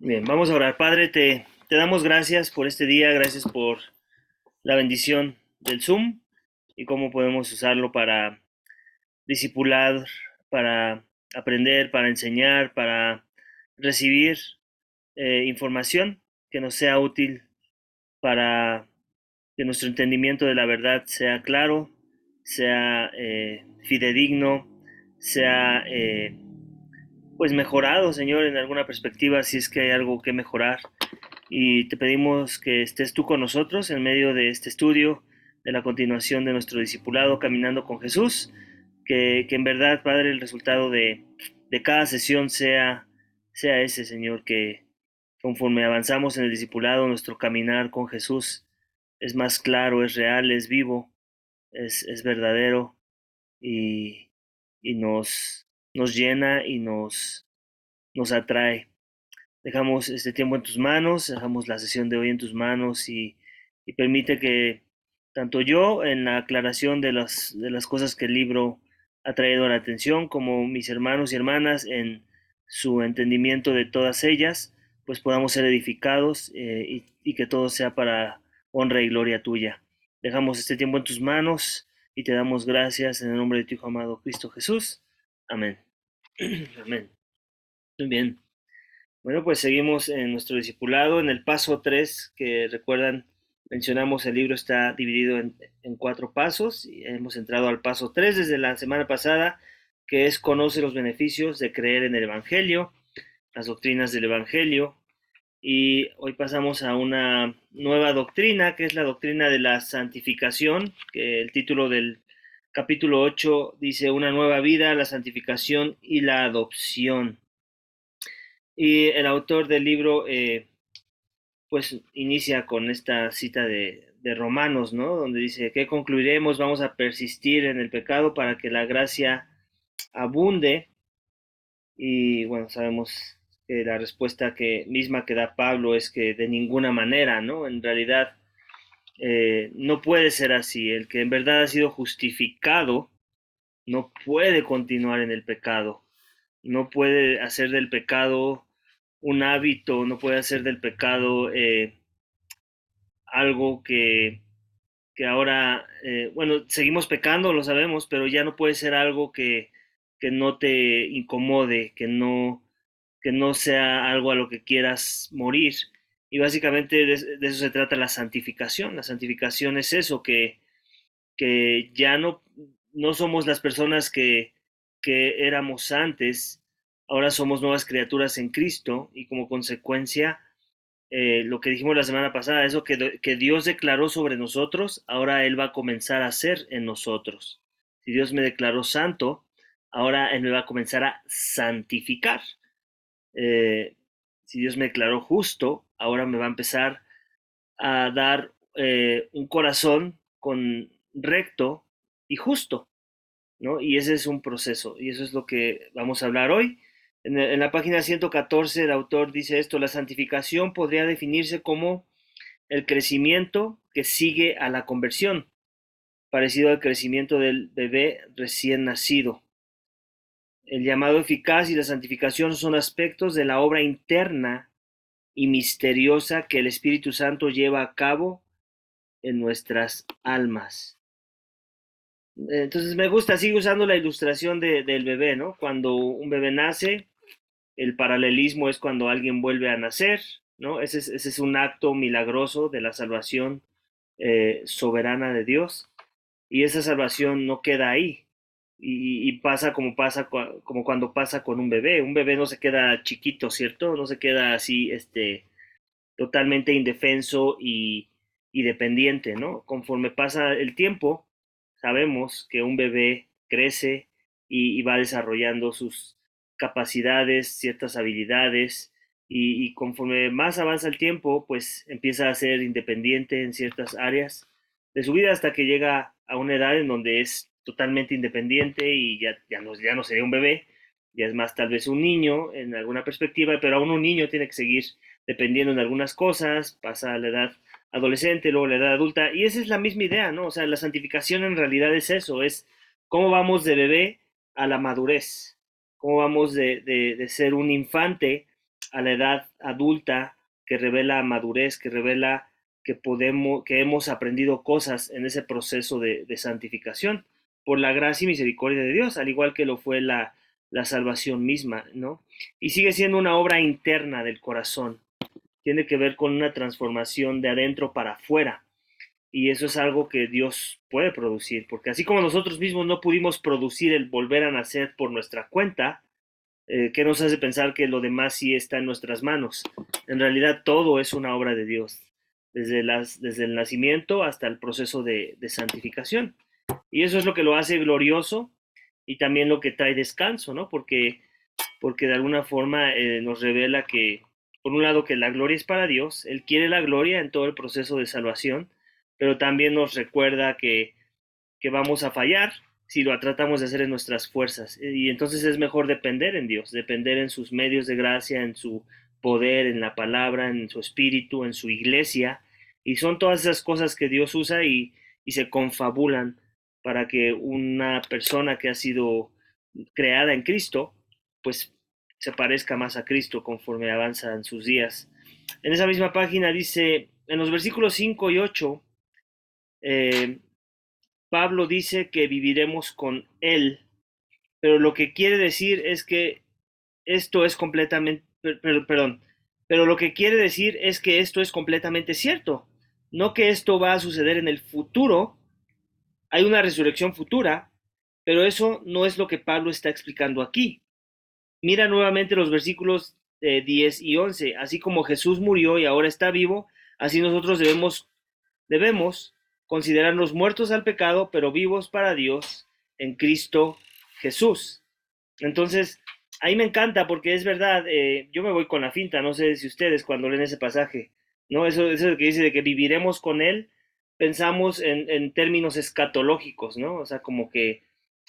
Bien, vamos a orar. Padre, te, te damos gracias por este día, gracias por la bendición del Zoom y cómo podemos usarlo para disipular, para aprender, para enseñar, para recibir eh, información que nos sea útil para que nuestro entendimiento de la verdad sea claro, sea eh, fidedigno, sea eh, pues mejorado, Señor, en alguna perspectiva, si es que hay algo que mejorar. Y te pedimos que estés tú con nosotros en medio de este estudio, de la continuación de nuestro discipulado Caminando con Jesús, que, en verdad, Padre, el resultado de, de cada sesión sea, sea ese, Señor, que conforme avanzamos en el discipulado, nuestro caminar con Jesús es más claro, es real, es vivo, es, es verdadero y, y nos, nos llena y nos, nos atrae. Dejamos este tiempo en tus manos, dejamos la sesión de hoy en tus manos y, permite que tanto yo en la aclaración de las, de las cosas que el libro ha traído a la atención, como mis hermanos y hermanas en su entendimiento de todas ellas, pues podamos ser edificados eh, y, y que todo sea para honra y gloria tuya. Dejamos este tiempo en tus manos y te damos gracias en el nombre de tu Hijo amado Cristo Jesús. Amén. Amén. Muy bien. Bueno, pues seguimos en nuestro discipulado, en el paso 3, que recuerdan, mencionamos, el libro está dividido en, en, cuatro pasos y hemos entrado al paso 3 desde la semana pasada, que es conoce los beneficios de creer en el Evangelio, las doctrinas del Evangelio. Y hoy pasamos a una nueva doctrina, que es la doctrina de la santificación, que el título del capítulo 8 dice una nueva vida, la santificación y la adopción. Y el autor del libro, eh, pues inicia con esta cita de, de, Romanos, ¿no? Donde dice, ¿qué concluiremos? Vamos a persistir en el pecado para que la gracia abunde. Y bueno, sabemos que la respuesta que misma que da Pablo es que de ninguna manera, ¿no? En realidad, eh, no puede ser así. El que en verdad ha sido justificado no puede continuar en el pecado. No puede hacer del pecado un hábito, no puede hacer del pecado eh, algo que, que ahora, eh, bueno, seguimos pecando, lo sabemos, pero ya no puede ser algo que, que no te incomode, que no, que no sea algo a lo que quieras morir. Y básicamente de, eso se trata la santificación. La santificación es eso, que, que ya no, no somos las personas que, que éramos antes, ahora somos nuevas criaturas en Cristo y como consecuencia, eh, lo que dijimos la semana pasada, eso que, que Dios declaró sobre nosotros, ahora Él va a comenzar a hacer en nosotros. Si Dios me declaró santo, ahora Él me va a comenzar a santificar. Eh, si Dios me declaró justo, ahora me va a empezar a dar eh, un corazón con recto y justo, ¿no? Y ese es un proceso, y eso es lo que vamos a hablar hoy. En, en la página 114 el autor dice esto, la santificación podría definirse como el crecimiento que sigue a la conversión, parecido al crecimiento del bebé recién nacido. El llamado eficaz y la santificación son aspectos de la obra interna y misteriosa que el Espíritu Santo lleva a cabo en nuestras almas. Entonces me gusta, sigue usando la ilustración de, del bebé, ¿no? Cuando un bebé nace, el paralelismo es cuando alguien vuelve a nacer, ¿no? Ese es, ese es un acto milagroso de la salvación eh, soberana de Dios. Y esa salvación no queda ahí, y, pasa como pasa como cuando pasa con un bebé. Un bebé no se queda chiquito, ¿cierto? No se queda así, este, totalmente indefenso y, y dependiente, ¿no? Conforme pasa el tiempo, sabemos que un bebé crece y, va desarrollando sus capacidades, ciertas habilidades, y, conforme más avanza el tiempo, pues empieza a ser independiente en ciertas áreas de su vida hasta que llega a una edad en donde es totalmente independiente y ya, ya, no, ya no sería un bebé, ya es más tal vez un niño en alguna perspectiva, pero aún un niño tiene que seguir dependiendo de algunas cosas, pasa a la edad adolescente, luego la edad adulta, y esa es la misma idea, ¿no? O sea, la santificación en realidad es eso, es cómo vamos de bebé a la madurez, cómo vamos de, de, de ser un infante a la edad adulta, que revela madurez, que revela que podemos, que hemos aprendido cosas en ese proceso de, de santificación por la gracia y misericordia de Dios, al igual que lo fue la, la salvación misma, ¿no? Y sigue siendo una obra interna del corazón. Tiene que ver con una transformación de adentro para afuera. Y eso es algo que Dios puede producir, porque así como nosotros mismos no pudimos producir el volver a nacer por nuestra cuenta, eh, ¿qué nos hace pensar que lo demás sí está en nuestras manos? En realidad todo es una obra de Dios, desde, las, desde el nacimiento hasta el proceso de, de santificación. Y eso es lo que lo hace glorioso y también lo que trae descanso, ¿no? Porque, porque de alguna forma eh, nos revela que, por un lado, que la gloria es para Dios, Él quiere la gloria en todo el proceso de salvación, pero también nos recuerda que, que vamos a fallar si lo tratamos de hacer en nuestras fuerzas. Y entonces es mejor depender en Dios, depender en sus medios de gracia, en su poder, en la palabra, en su espíritu, en su iglesia. Y son todas esas cosas que Dios usa y, y se confabulan para que una persona que ha sido creada en Cristo, pues se parezca más a Cristo conforme avanza en sus días. En esa misma página dice, en los versículos 5 y 8, eh, Pablo dice que viviremos con Él, pero lo que quiere decir es que esto es completamente, perdón, pero lo que quiere decir es que esto es completamente cierto, no que esto va a suceder en el futuro, hay una resurrección futura, pero eso no es lo que Pablo está explicando aquí. Mira nuevamente los versículos 10 y 11. Así como Jesús murió y ahora está vivo, así nosotros debemos, debemos considerarnos muertos al pecado, pero vivos para Dios en Cristo Jesús. Entonces, ahí me encanta porque es verdad, eh, yo me voy con la finta, no sé si ustedes cuando leen ese pasaje, ¿no? Eso es lo que dice de que viviremos con Él pensamos en, términos escatológicos, ¿no? O sea, como que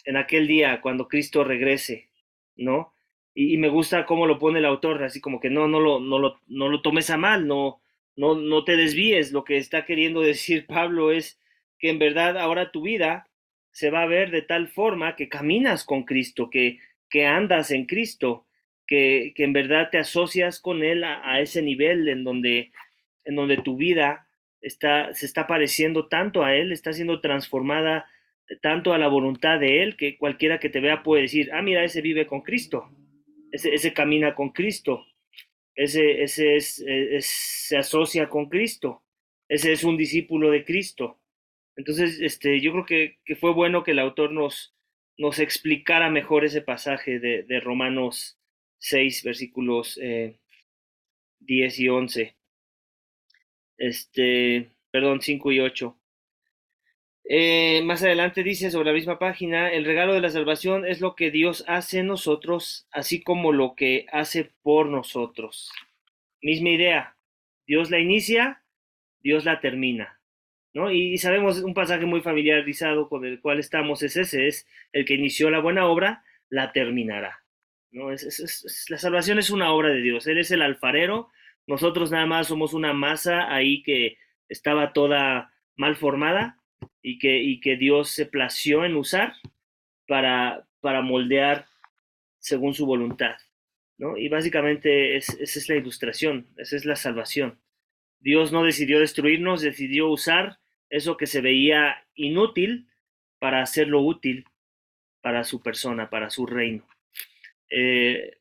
en aquel día, cuando Cristo regrese, ¿no? Y, me gusta cómo lo pone el autor, así como que no, no lo, no lo, no lo tomes a mal, no, no, no te desvíes. Lo que está queriendo decir Pablo es que en verdad ahora tu vida se va a ver de tal forma que caminas con Cristo, que, que andas en Cristo, que, que en verdad te asocias con Él a, a ese nivel en donde, en donde tu vida está, se está pareciendo tanto a Él, está siendo transformada tanto a la voluntad de Él, que cualquiera que te vea puede decir, ah, mira, ese vive con Cristo, ese, camina con Cristo, ese, ese es, se asocia con Cristo, ese es un discípulo de Cristo. Entonces, este, yo creo que, que fue bueno que el autor nos, nos explicara mejor ese pasaje de, de Romanos 6, versículos eh, 10 y 11 este, perdón, 5 y 8. Eh, más adelante dice sobre la misma página, el regalo de la salvación es lo que Dios hace en nosotros, así como lo que hace por nosotros. Misma idea, Dios la inicia, Dios la termina. ¿no? Y, sabemos un pasaje muy familiarizado con el cual estamos, es ese, es el que inició la buena obra, la terminará. ¿no? es, la salvación es una obra de Dios, Él es el alfarero nosotros nada más somos una masa ahí que estaba toda mal formada y que, y que Dios se plació en usar para, para moldear según su voluntad. ¿no? Y básicamente esa es la ilustración, esa es la salvación. Dios no decidió destruirnos, decidió usar eso que se veía inútil para hacerlo útil para su persona, para su reino. Eh,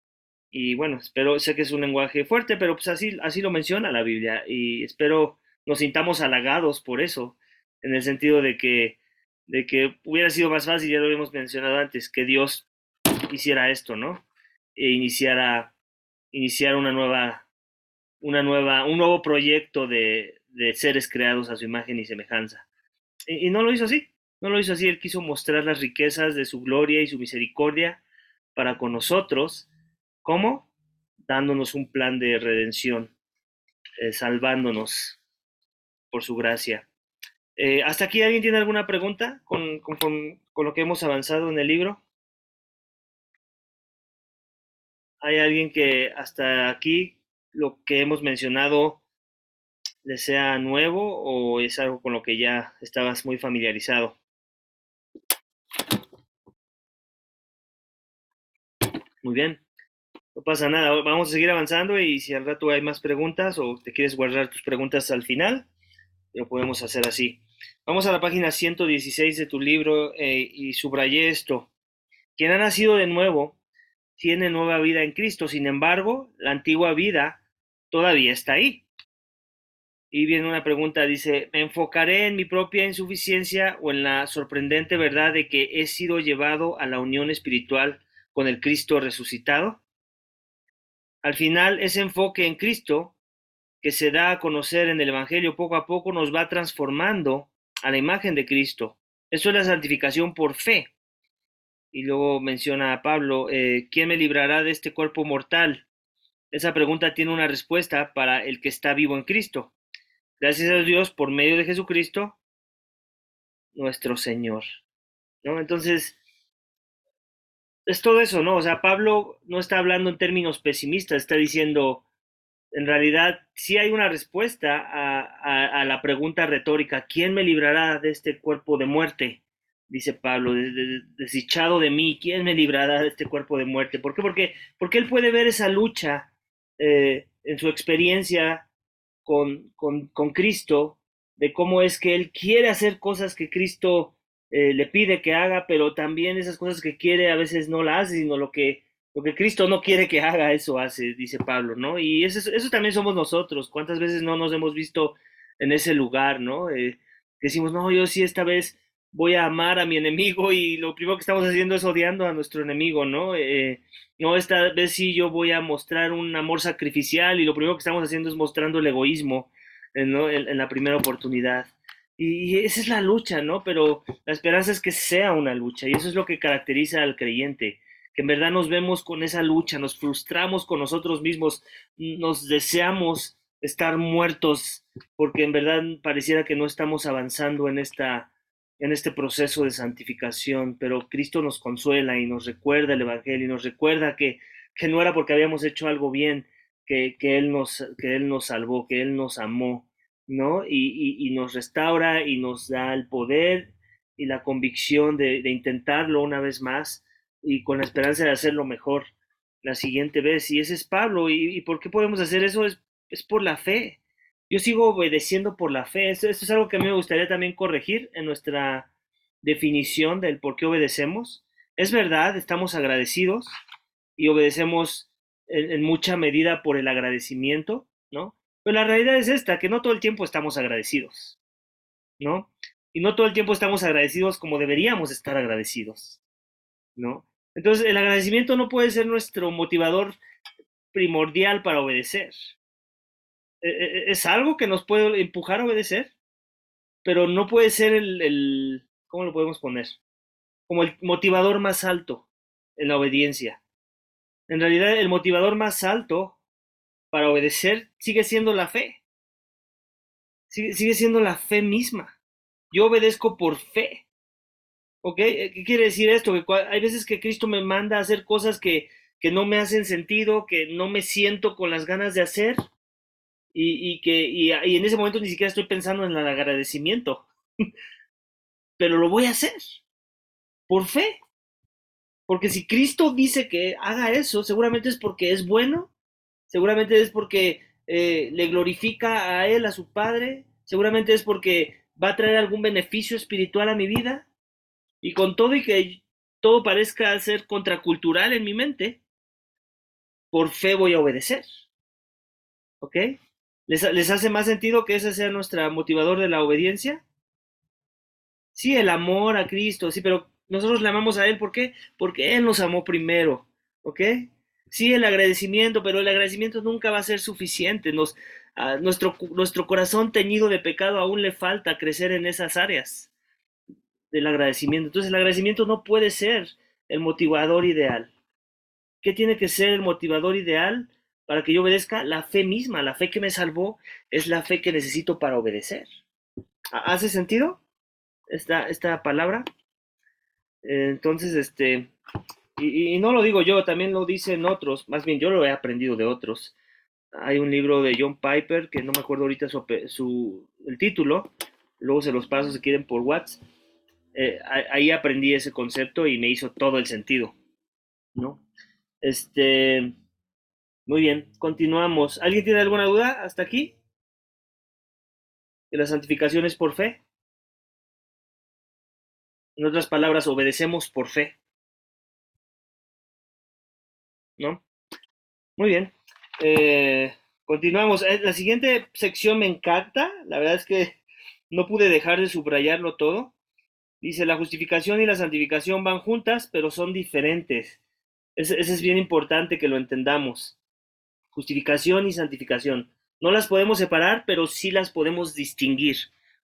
y bueno, espero, sé que es un lenguaje fuerte, pero pues así, así lo menciona la Biblia y espero nos sintamos halagados por eso, en el sentido de que, de que hubiera sido más fácil, ya lo habíamos mencionado antes, que Dios hiciera esto, ¿no? E iniciara, iniciara una nueva, una nueva, un nuevo proyecto de, de seres creados a su imagen y semejanza. Y, y no lo hizo así, no lo hizo así, Él quiso mostrar las riquezas de su gloria y su misericordia para con nosotros, ¿Cómo? Dándonos un plan de redención, eh, salvándonos por su gracia. Eh, ¿Hasta aquí alguien tiene alguna pregunta con, con, lo que hemos avanzado en el libro? ¿Hay alguien que hasta aquí lo que hemos mencionado le sea nuevo o es algo con lo que ya estabas muy familiarizado? Muy bien. No pasa nada, vamos a seguir avanzando y si al rato hay más preguntas o te quieres guardar tus preguntas al final, lo podemos hacer así. Vamos a la página 116 de tu libro eh, y subrayé esto. Quien ha nacido de nuevo tiene nueva vida en Cristo, sin embargo, la antigua vida todavía está ahí. Y viene una pregunta, dice, ¿me enfocaré en mi propia insuficiencia o en la sorprendente verdad de que he sido llevado a la unión espiritual con el Cristo resucitado? Al final, ese enfoque en Cristo que se da a conocer en el Evangelio poco a poco nos va transformando a la imagen de Cristo. Eso es la santificación por fe. Y luego menciona a Pablo, eh, ¿quién me librará de este cuerpo mortal? Esa pregunta tiene una respuesta para el que está vivo en Cristo. Gracias a Dios por medio de Jesucristo, nuestro Señor. Entonces, es todo eso, ¿no? O sea, Pablo no está hablando en términos pesimistas, está diciendo, en realidad, sí hay una respuesta a, la pregunta retórica, ¿quién me librará de este cuerpo de muerte? Dice Pablo, desdichado de mí, ¿quién me librará de este cuerpo de muerte? ¿Por qué? Porque, porque él puede ver esa lucha eh, en su experiencia con, con, con Cristo, de cómo es que él quiere hacer cosas que Cristo eh, le pide que haga, pero también esas cosas que quiere a veces no la hace, sino lo que, lo que Cristo no quiere que haga, eso hace, dice Pablo, ¿no? Y eso, eso también somos nosotros. ¿Cuántas veces no nos hemos visto en ese lugar, ¿no? Eh, decimos, no, yo sí esta vez voy a amar a mi enemigo y lo primero que estamos haciendo es odiando a nuestro enemigo, ¿no? Eh, no, esta vez sí yo voy a mostrar un amor sacrificial y lo primero que estamos haciendo es mostrando el egoísmo ¿no? en la primera oportunidad. Y esa es la lucha, ¿no? Pero la esperanza es que sea una lucha y eso es lo que caracteriza al creyente, que en verdad nos vemos con esa lucha, nos frustramos con nosotros mismos, nos deseamos estar muertos porque en verdad pareciera que no estamos avanzando en esta en este proceso de santificación, pero Cristo nos consuela y nos recuerda el Evangelio y nos recuerda que, que no era porque habíamos hecho algo bien, que, que, él nos, que Él nos salvó, que Él nos amó, ¿no? Y, nos restaura y nos da el poder y la convicción de, intentarlo una vez más y con la esperanza de hacerlo mejor la siguiente vez. Y ese es Pablo. ¿Y, por qué podemos hacer eso? Es, es, por la fe. Yo sigo obedeciendo por la fe. Esto, es algo que a mí me gustaría también corregir en nuestra definición del por qué obedecemos. Es verdad, estamos agradecidos y obedecemos en mucha medida por el agradecimiento. Pero la realidad es esta, que no todo el tiempo estamos agradecidos, ¿no? Y no todo el tiempo estamos agradecidos como deberíamos estar agradecidos, ¿no? Entonces, el agradecimiento no puede ser nuestro motivador primordial para obedecer. E, e, e, es algo que nos puede empujar a obedecer, pero no puede ser el, el ¿cómo lo podemos poner? Como el motivador más alto en la obediencia. En realidad, el motivador más alto para obedecer sigue siendo la fe. Sigue, siendo la fe misma. Yo obedezco por fe. ¿Ok? Eh, ¿Qué quiere decir esto? Que hay veces que Cristo me manda a hacer cosas que, que no me hacen sentido, que no me siento con las ganas de hacer. Y, y que y en ese momento ni siquiera estoy pensando en el agradecimiento. Pero lo voy a hacer. Por fe. Porque si Cristo dice que haga eso, seguramente es porque es bueno seguramente es porque eh, le glorifica a él, a su padre, seguramente es porque va a traer algún beneficio espiritual a mi vida. Y con todo y que todo parezca ser contracultural en mi mente, por fe voy a obedecer. ¿Ok? ¿Les, ¿Les, hace más sentido que ese sea nuestro motivador de la obediencia? Sí, el amor a Cristo, sí, pero nosotros le amamos a Él, ¿por qué? Porque Él nos amó primero, ¿ok? Sí, el agradecimiento, pero el agradecimiento nunca va a ser suficiente. Nos, nuestro, nuestro corazón teñido de pecado aún le falta crecer en esas áreas del agradecimiento. Entonces el agradecimiento no puede ser el motivador ideal. ¿Qué tiene que ser el motivador ideal para que yo obedezca? La fe misma, la fe que me salvó es la fe que necesito para obedecer. ¿Hace sentido esta, esta palabra? Entonces, este, y, no lo digo yo, también lo dicen otros, más bien yo lo he aprendido de otros. Hay un libro de John Piper, que no me acuerdo ahorita su, el título, luego se los paso si quieren por WhatsApp. Eh, ahí aprendí ese concepto y me hizo todo el sentido, ¿no? Este, Muy bien, continuamos. ¿Alguien tiene alguna duda hasta aquí? ¿Que la santificación es por fe? En otras palabras, obedecemos por fe. ¿No? Muy bien. Eh, continuamos. Eh, la siguiente sección me encanta. La verdad es que no pude dejar de subrayarlo todo. Dice, la justificación y la santificación van juntas, pero son diferentes. Ese, es bien importante que lo entendamos justificación y santificación. No las podemos separar, pero sí las podemos distinguir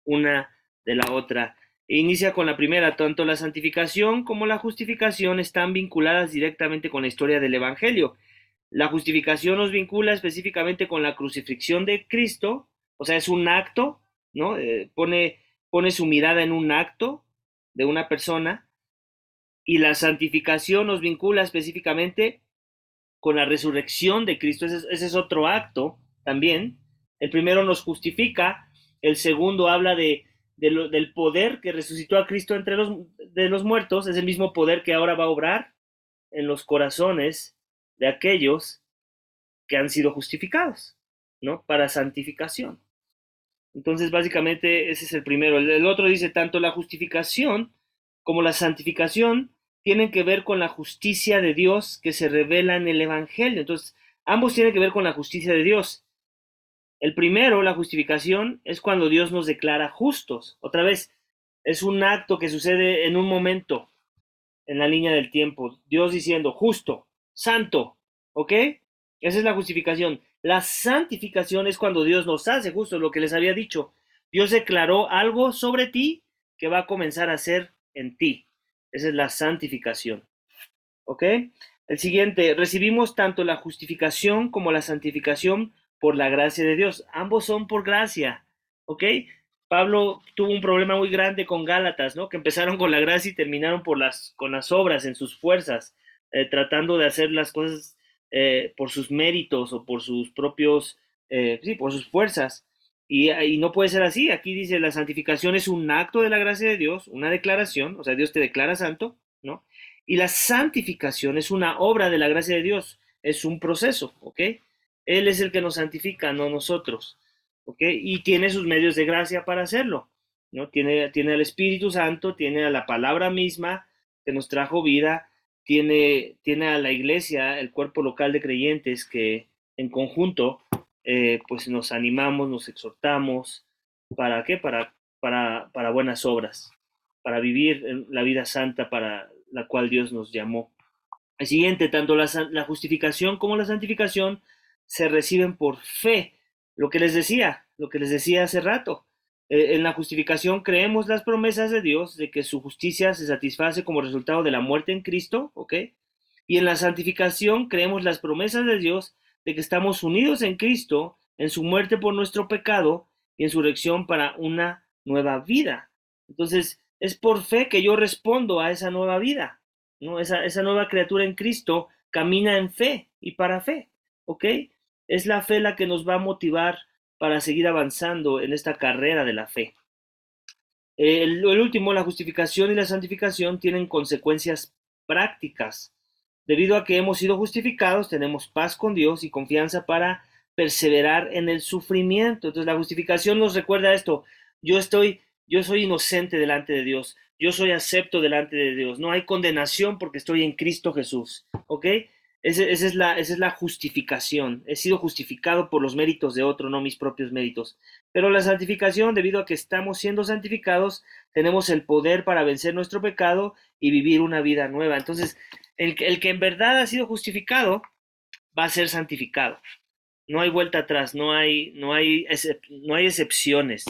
una de la otra. Inicia con la primera, tanto la santificación como la justificación están vinculadas directamente con la historia del Evangelio. La justificación nos vincula específicamente con la crucifixión de Cristo, o sea, es un acto, ¿no? Eh, pone, pone su mirada en un acto de una persona, y la santificación nos vincula específicamente con la resurrección de Cristo. Ese, es otro acto también. El primero nos justifica, el segundo habla de, del poder que resucitó a Cristo entre los, de los muertos, es el mismo poder que ahora va a obrar en los corazones de aquellos que han sido justificados, ¿no? Para santificación. Entonces, básicamente, ese es el primero. el otro dice, tanto la justificación como la santificación tienen que ver con la justicia de Dios que se revela en el Evangelio. Entonces, ambos tienen que ver con la justicia de Dios. El primero, la justificación, es cuando Dios nos declara justos. Otra vez, es un acto que sucede en un momento, en la línea del tiempo. Dios diciendo, justo, santo, ¿ok? Esa es la justificación. La santificación es cuando Dios nos hace justo lo que les había dicho. Dios declaró algo sobre ti que va a comenzar a hacer en ti. Esa es la santificación. ¿Ok? El siguiente, recibimos tanto la justificación como la santificación por la gracia de Dios. Ambos son por gracia. ¿Ok? Pablo tuvo un problema muy grande con Gálatas, ¿no? Que empezaron con la gracia y terminaron por las, con las obras en sus fuerzas, eh, tratando de hacer las cosas eh, por sus méritos o por sus propios, eh, sí, por sus fuerzas. Y, no puede ser así. Aquí dice, la santificación es un acto de la gracia de Dios, una declaración, o sea, Dios te declara santo, ¿no? Y la santificación es una obra de la gracia de Dios, es un proceso, ¿ok? Él es el que nos santifica, no nosotros, ¿ok? Y tiene sus medios de gracia para hacerlo, ¿no? Tiene, tiene al Espíritu Santo, tiene a la palabra misma que nos trajo vida, tiene, tiene a la iglesia, el cuerpo local de creyentes que en conjunto eh, pues nos animamos, nos exhortamos, ¿para qué? Para, para, para buenas obras, para vivir la vida santa para la cual Dios nos llamó. El siguiente, tanto la justificación como la santificación se reciben por fe. Lo que les decía, lo que les decía hace rato. Eh, en la justificación creemos las promesas de Dios de que su justicia se satisface como resultado de la muerte en Cristo, ¿ok? Y en la santificación creemos las promesas de Dios de que estamos unidos en Cristo, en su muerte por nuestro pecado y en su resurrección para una nueva vida. Entonces, es por fe que yo respondo a esa nueva vida, ¿no? Esa, esa nueva criatura en Cristo camina en fe y para fe, ¿ok? Es la fe la que nos va a motivar para seguir avanzando en esta carrera de la fe. El, último, la justificación y la santificación tienen consecuencias prácticas Debido a que hemos sido justificados, tenemos paz con Dios y confianza para perseverar en el sufrimiento. Entonces la justificación nos recuerda esto. Yo estoy, yo soy inocente delante de Dios. Yo soy acepto delante de Dios. No hay condenación porque estoy en Cristo Jesús. ¿Ok? Esa, es la, esa es la justificación. He sido justificado por los méritos de otro, no mis propios méritos. Pero la santificación, debido a que estamos siendo santificados, tenemos el poder para vencer nuestro pecado y vivir una vida nueva. Entonces, el, que en verdad ha sido justificado va a ser santificado. No hay vuelta atrás, no hay, no hay, no hay excepciones.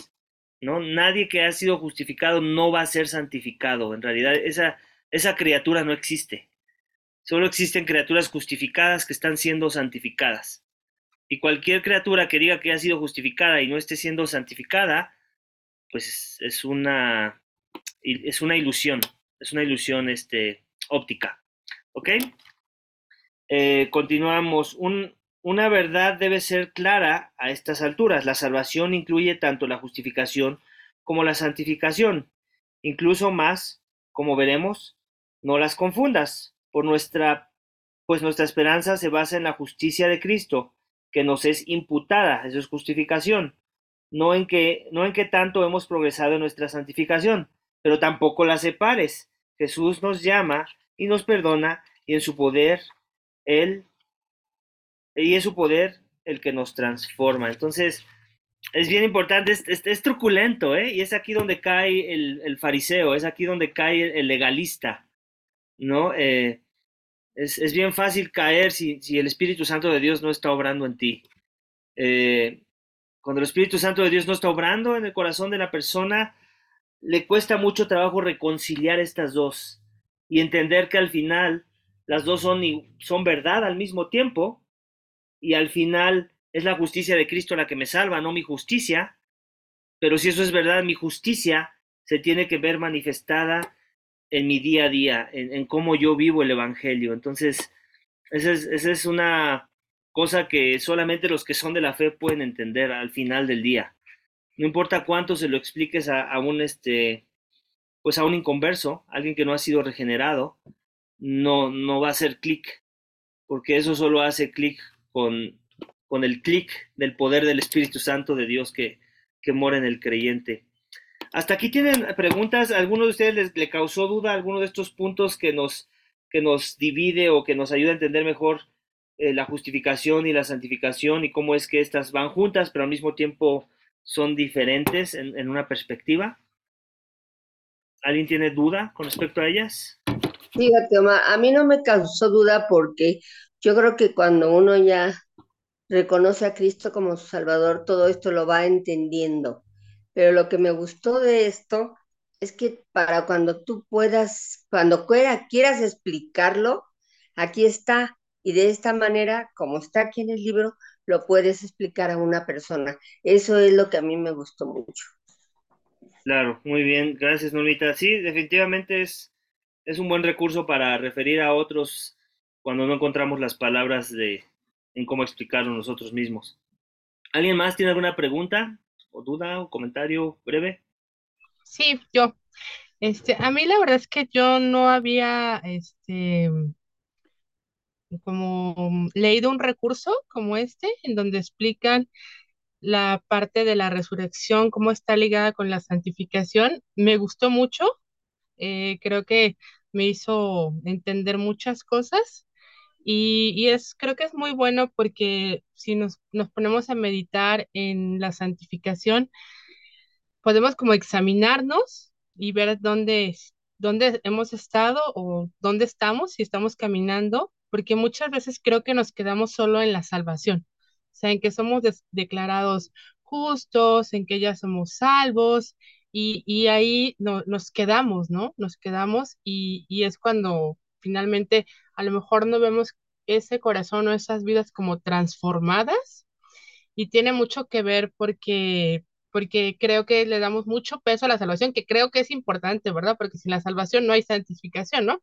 ¿no? Nadie que ha sido justificado no va a ser santificado. En realidad, esa, esa criatura no existe. Solo existen criaturas justificadas que están siendo santificadas. Y cualquier criatura que diga que ha sido justificada y no esté siendo santificada, pues es, una, es una ilusión, es una ilusión este, óptica. ¿Ok? Eh, continuamos. una verdad debe ser clara a estas alturas. La salvación incluye tanto la justificación como la santificación. Incluso más, como veremos, no las confundas. Por nuestra, pues nuestra esperanza se basa en la justicia de Cristo, que nos es imputada, eso es justificación, no en que, no en que tanto hemos progresado en nuestra santificación, pero tampoco la separes. Jesús nos llama y nos perdona, y en su poder, Él, y es su poder el que nos transforma. Entonces, es bien importante, es, truculento, ¿eh? Y es aquí donde cae el, fariseo, es aquí donde cae el, legalista, ¿no? Eh, es, bien fácil caer si, el Espíritu Santo de Dios no está obrando en ti. Eh, cuando el Espíritu Santo de Dios no está obrando en el corazón de la persona, le cuesta mucho trabajo reconciliar estas dos y entender que al final las dos son, son verdad al mismo tiempo y al final es la justicia de Cristo la que me salva, no mi justicia. Pero si eso es verdad, mi justicia se tiene que ver manifestada en mi día a día, en, cómo yo vivo el Evangelio. Entonces, esa es, una cosa que solamente los que son de la fe pueden entender al final del día. No importa cuánto se lo expliques a, un este, pues a un inconverso, alguien que no ha sido regenerado, no, no va a hacer clic, porque eso solo hace clic con, con el clic del poder del Espíritu Santo de Dios que, que mora en el creyente. Hasta aquí tienen preguntas. ¿Alguno de ustedes les, le causó duda alguno de estos puntos que nos, que nos divide o que nos ayuda a entender mejor eh, la justificación y la santificación y cómo es que estas van juntas, pero al mismo tiempo son diferentes en, una perspectiva? ¿Alguien tiene duda con respecto a ellas? Fíjate, Omar, a mí no me causó duda porque yo creo que cuando uno ya reconoce a Cristo como su Salvador, todo esto lo va entendiendo. Pero lo que me gustó de esto es que para cuando tú puedas, cuando quieras explicarlo, aquí está. Y de esta manera, como está aquí en el libro, lo puedes explicar a una persona. Eso es lo que a mí me gustó mucho. Claro, muy bien. Gracias, Normita. Sí, definitivamente es, es un buen recurso para referir a otros cuando no encontramos las palabras de, en cómo explicarlo nosotros mismos. ¿Alguien más tiene alguna pregunta? O duda o comentario breve? Sí, yo. Este, a mí la verdad es que yo no había, este, como leído un recurso como este, en donde explican la parte de la resurrección, cómo está ligada con la santificación. Me gustó mucho, eh, creo que me hizo entender muchas cosas y, es, creo que es muy bueno porque si nos, nos ponemos a meditar en la santificación, podemos como examinarnos y ver dónde, dónde hemos estado o dónde estamos, si estamos caminando, porque muchas veces creo que nos quedamos solo en la salvación, o sea, en que somos declarados justos, en que ya somos salvos, y, y ahí no, nos quedamos, ¿no? Nos quedamos y, y es cuando finalmente a lo mejor no vemos ese corazón o esas vidas como transformadas y tiene mucho que ver porque porque creo que le damos mucho peso a la salvación, que creo que es importante, ¿verdad? Porque sin la salvación no hay santificación, ¿no?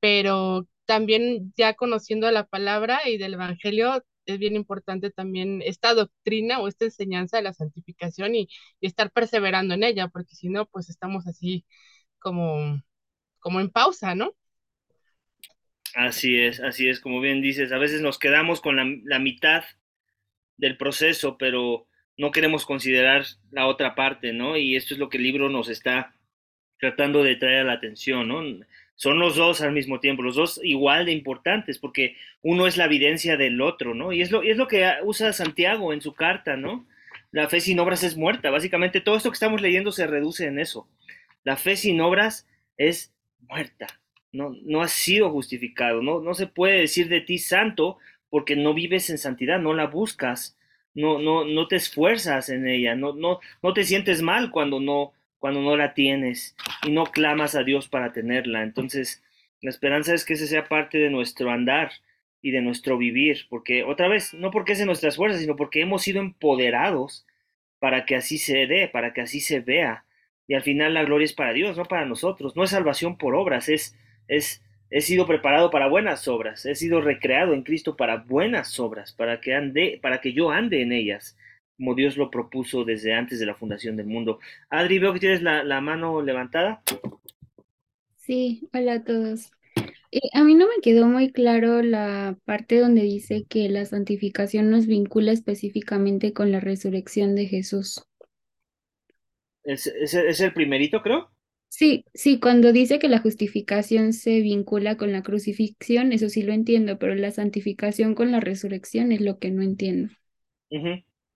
Pero también ya conociendo la palabra y del Evangelio, es bien importante también esta doctrina o esta enseñanza de la santificación y, estar perseverando en ella, porque si no, pues estamos así como, como en pausa, ¿no? Así es, así es, como bien dices, a veces nos quedamos con la, mitad del proceso, pero no queremos considerar la otra parte, ¿no? Y esto es lo que el libro nos está tratando de traer a la atención, ¿no? Son los dos al mismo tiempo, los dos igual de importantes, porque uno es la evidencia del otro, ¿no? Y es lo, y es lo que usa Santiago en su carta, ¿no? La fe sin obras es muerta. Básicamente todo esto que estamos leyendo se reduce en eso. La fe sin obras es muerta no, no has sido justificado, no, no se puede decir de ti santo porque no vives en santidad, no la buscas, no, no, no te esfuerzas en ella, no, no, no te sientes mal cuando no, cuando no la tienes y no clamas a Dios para tenerla. Entonces, la esperanza es que ese sea parte de nuestro andar y de nuestro vivir, porque otra vez, no porque es en nuestras fuerzas, sino porque hemos sido empoderados para que así se dé, para que así se vea. Y al final la gloria es para Dios, no para nosotros. No es salvación por obras, es es, he sido preparado para buenas obras, he sido recreado en Cristo para buenas obras, para que ande, para que yo ande en ellas, como Dios lo propuso desde antes de la fundación del mundo. Adri, veo que tienes la, mano levantada. Sí, hola a todos. Eh, a mí no me quedó muy claro la parte donde dice que la santificación nos vincula específicamente con la resurrección de Jesús. ¿Es, es, es el primerito, creo? Sí, sí, cuando dice que la justificación se vincula con la crucifixión, eso sí lo entiendo, pero la santificación con la resurrección es lo que no entiendo.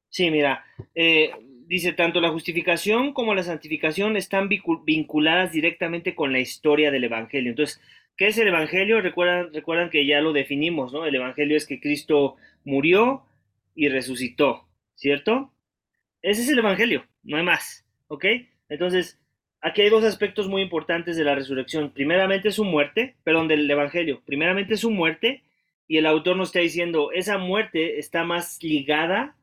Sí, mira, eh, dice tanto la justificación como la santificación están vinculadas directamente con la historia del Evangelio. Entonces, ¿qué es el Evangelio? Recuerdan, recuerdan que ya lo definimos, ¿no? El Evangelio es que Cristo murió y resucitó, ¿cierto? Ese es el Evangelio, no hay más, ¿ok? Entonces, aquí hay dos aspectos muy importantes de la resurrección. Primeramente su muerte, perdón, del Evangelio. Primeramente su muerte y el autor nos está diciendo, esa muerte está más ligada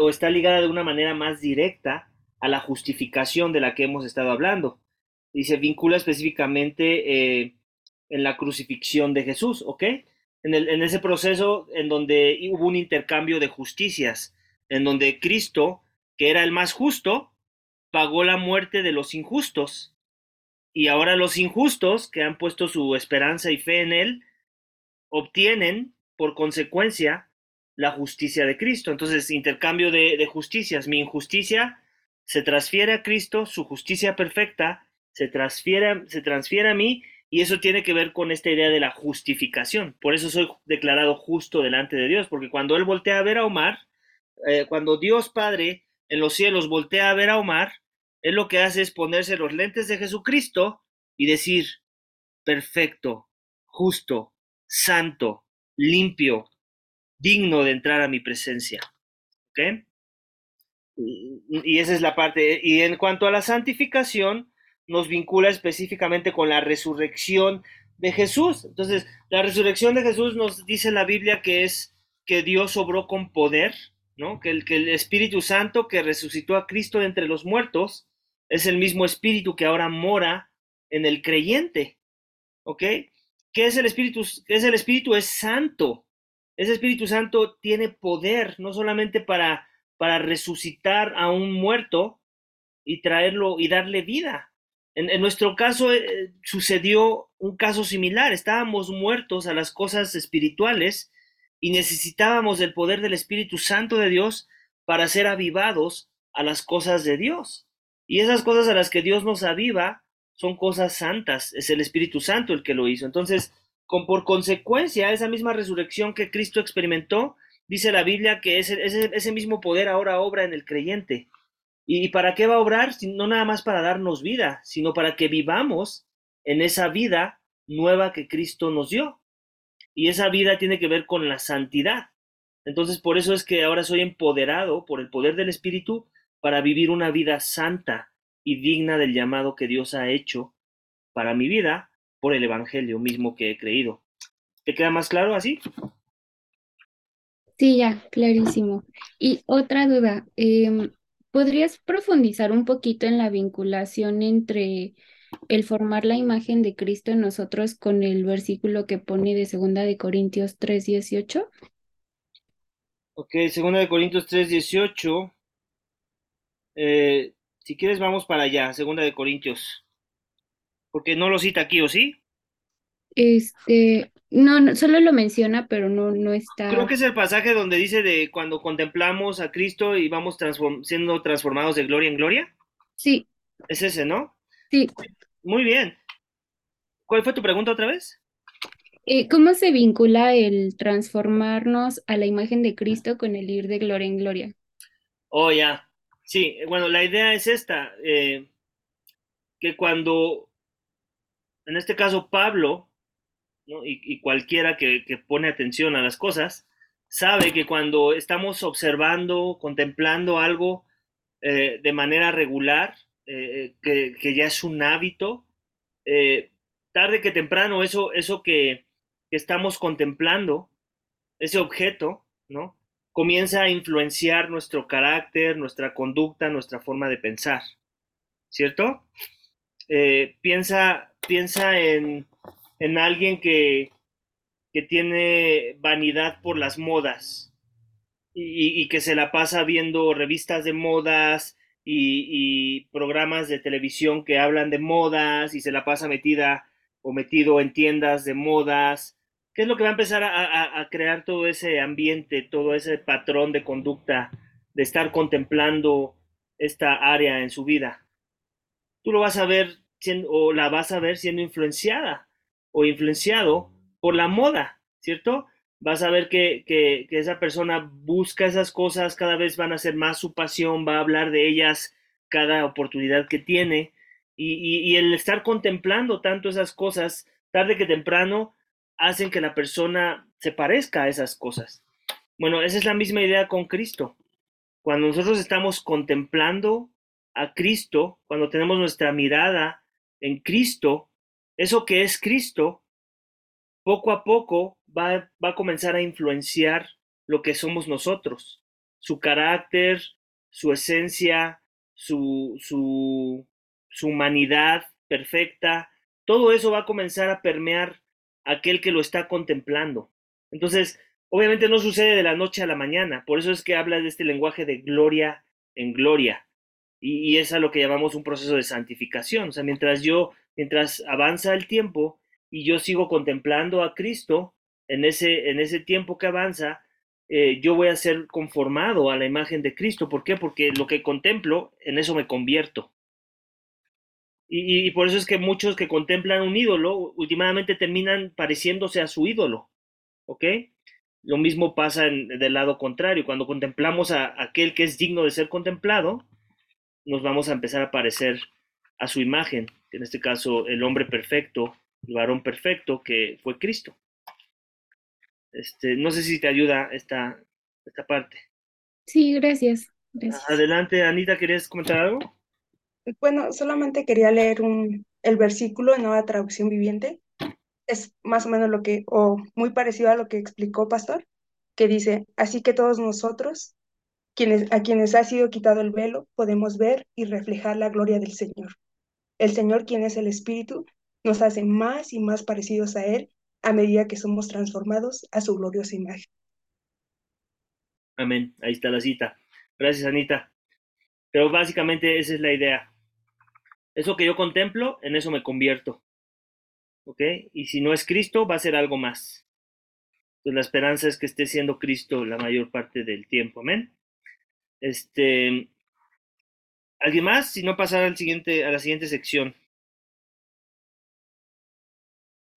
o está ligada de una manera más directa a la justificación de la que hemos estado hablando. Y se vincula específicamente eh, en la crucifixión de Jesús, ¿ok? En ese proceso en donde hubo un intercambio de justicias, en donde Cristo, que era el más justo, pagó la muerte de los injustos. Y ahora los injustos, que han puesto su esperanza y fe en Él, obtienen por consecuencia la justicia de Cristo. Entonces, intercambio de, justicias. Mi injusticia se transfiere a Cristo, su justicia perfecta se transfiere, se a mí y eso tiene que ver con esta idea de la justificación. Por eso soy declarado justo delante de Dios, porque cuando Él voltea a ver a Omar, eh, cuando Dios Padre en los cielos voltea a ver a Omar, Él lo que hace es ponerse los lentes de Jesucristo y decir, perfecto, justo, santo, limpio, digno de entrar a mi presencia. ¿Ok? Y esa es la parte. Y en cuanto a la santificación, nos vincula específicamente con la resurrección de Jesús. Entonces, la resurrección de Jesús nos dice la Biblia que es que Dios obró con poder, Que el, que el Espíritu Santo que resucitó a Cristo entre los muertos es el mismo Espíritu que ahora mora en el creyente. ¿Ok? ¿Qué es el Espíritu? ¿Qué es el Espíritu? Es santo. Ese Espíritu Santo tiene poder, no solamente para, para resucitar a un muerto y traerlo y darle vida. En, en nuestro caso eh, sucedió un caso similar. Estábamos muertos a las cosas espirituales y necesitábamos del poder del Espíritu Santo de Dios para ser avivados a las cosas de Dios. Y esas cosas a las que Dios nos aviva son cosas santas. Es el Espíritu Santo el que lo hizo. Entonces, con, por consecuencia, esa misma resurrección que Cristo experimentó, dice la Biblia que ese, ese, ese mismo poder ahora obra en el creyente. ¿Y para qué va a obrar? No nada más para darnos vida, sino para que vivamos en esa vida nueva que Cristo nos dio. Y esa vida tiene que ver con la santidad. Entonces, por eso es que ahora soy empoderado por el poder del Espíritu para vivir una vida santa y digna del llamado que Dios ha hecho para mi vida por el Evangelio mismo que he creído. ¿Te queda más claro así? Sí, ya, clarísimo. Y otra duda, eh, ¿podrías profundizar un poquito en la vinculación entre el formar la imagen de Cristo en nosotros con el versículo que pone de segunda de Corintios 3:18? Ok, segunda de Corintios 3:18. Eh, si quieres vamos para allá, segunda de Corintios. Porque no lo cita aquí, ¿o sí? Este, no, no, solo lo menciona, pero no, no está. Creo que es el pasaje donde dice de cuando contemplamos a Cristo y vamos transform siendo transformados de gloria en gloria. Sí. Es ese, ¿no? Sí. Muy bien. ¿Cuál fue tu pregunta otra vez? Eh, ¿cómo se vincula el transformarnos a la imagen de Cristo con el ir de gloria en gloria? Oh, ya. Sí, bueno, la idea es esta, eh, que cuando, en este caso Pablo, ¿no? y, y, cualquiera que, que, pone atención a las cosas, sabe que cuando estamos observando, contemplando algo eh, de manera regular, eh, que, que, ya es un hábito, eh, tarde que temprano eso, eso que, que estamos contemplando, ese objeto, ¿no? comienza a influenciar nuestro carácter, nuestra conducta, nuestra forma de pensar, ¿cierto? Eh, piensa, piensa en, en alguien que, que, tiene vanidad por las modas y, y, que se la pasa viendo revistas de modas y, programas de televisión que hablan de modas y se la pasa metida o metido en tiendas de modas, ¿qué es lo que va a empezar a, a crear todo ese ambiente, todo ese patrón de conducta, de estar contemplando esta área en su vida? Tú lo vas a ver siendo, o la vas a ver siendo influenciada o influenciado por la moda, ¿cierto? Vas a ver que, que, esa persona busca esas cosas, cada vez van a ser más su pasión, va a hablar de ellas cada oportunidad que tiene. Y, y, y el estar contemplando tanto esas cosas, tarde que temprano, hacen que la persona se parezca a esas cosas. Bueno, esa es la misma idea con Cristo. Cuando nosotros estamos contemplando a Cristo, cuando tenemos nuestra mirada en Cristo, eso que es Cristo, poco a poco va, va, a comenzar a influenciar lo que somos nosotros, su carácter, su esencia, su, su, humanidad perfecta, todo eso va a comenzar a permear a aquel que lo está contemplando. Entonces, obviamente no sucede de la noche a la mañana, por eso es que habla de este lenguaje de gloria en gloria. Y, y, es a lo que llamamos un proceso de santificación. O sea, mientras yo, mientras avanza el tiempo y yo sigo contemplando a Cristo, en ese, en ese tiempo que avanza, eh, yo voy a ser conformado a la imagen de Cristo. ¿Por qué? Porque lo que contemplo, en eso me convierto. Y, y, por eso es que muchos que contemplan un ídolo, últimamente terminan pareciéndose a su ídolo. ¿Ok? Lo mismo pasa en, del lado contrario. Cuando contemplamos a, aquel que es digno de ser contemplado, nos vamos a empezar a parecer a su imagen, en este caso el hombre perfecto, el varón perfecto que fue Cristo. Este, no sé si te ayuda esta, esta parte. Sí, gracias. gracias. Adelante, Anita, ¿querías comentar algo? Bueno, solamente quería leer un, el versículo en Nueva Traducción Viviente. Es más o menos lo que, o muy parecido a lo que explicó Pastor, que dice, así que todos nosotros, quienes, a quienes ha sido quitado el velo, podemos ver y reflejar la gloria del Señor. El Señor, quien es el Espíritu, nos hace más y más parecidos a Él a medida que somos transformados a su gloriosa imagen. Amén. Ahí está la cita. Gracias, Anita. Pero básicamente esa es la idea. Eso que yo contemplo, en eso me convierto. ¿Ok? Y si no es Cristo, va a ser algo más. Entonces la esperanza es que esté siendo Cristo la mayor parte del tiempo. Amén. Este. ¿Alguien más? Si no, pasar al siguiente, a la siguiente sección.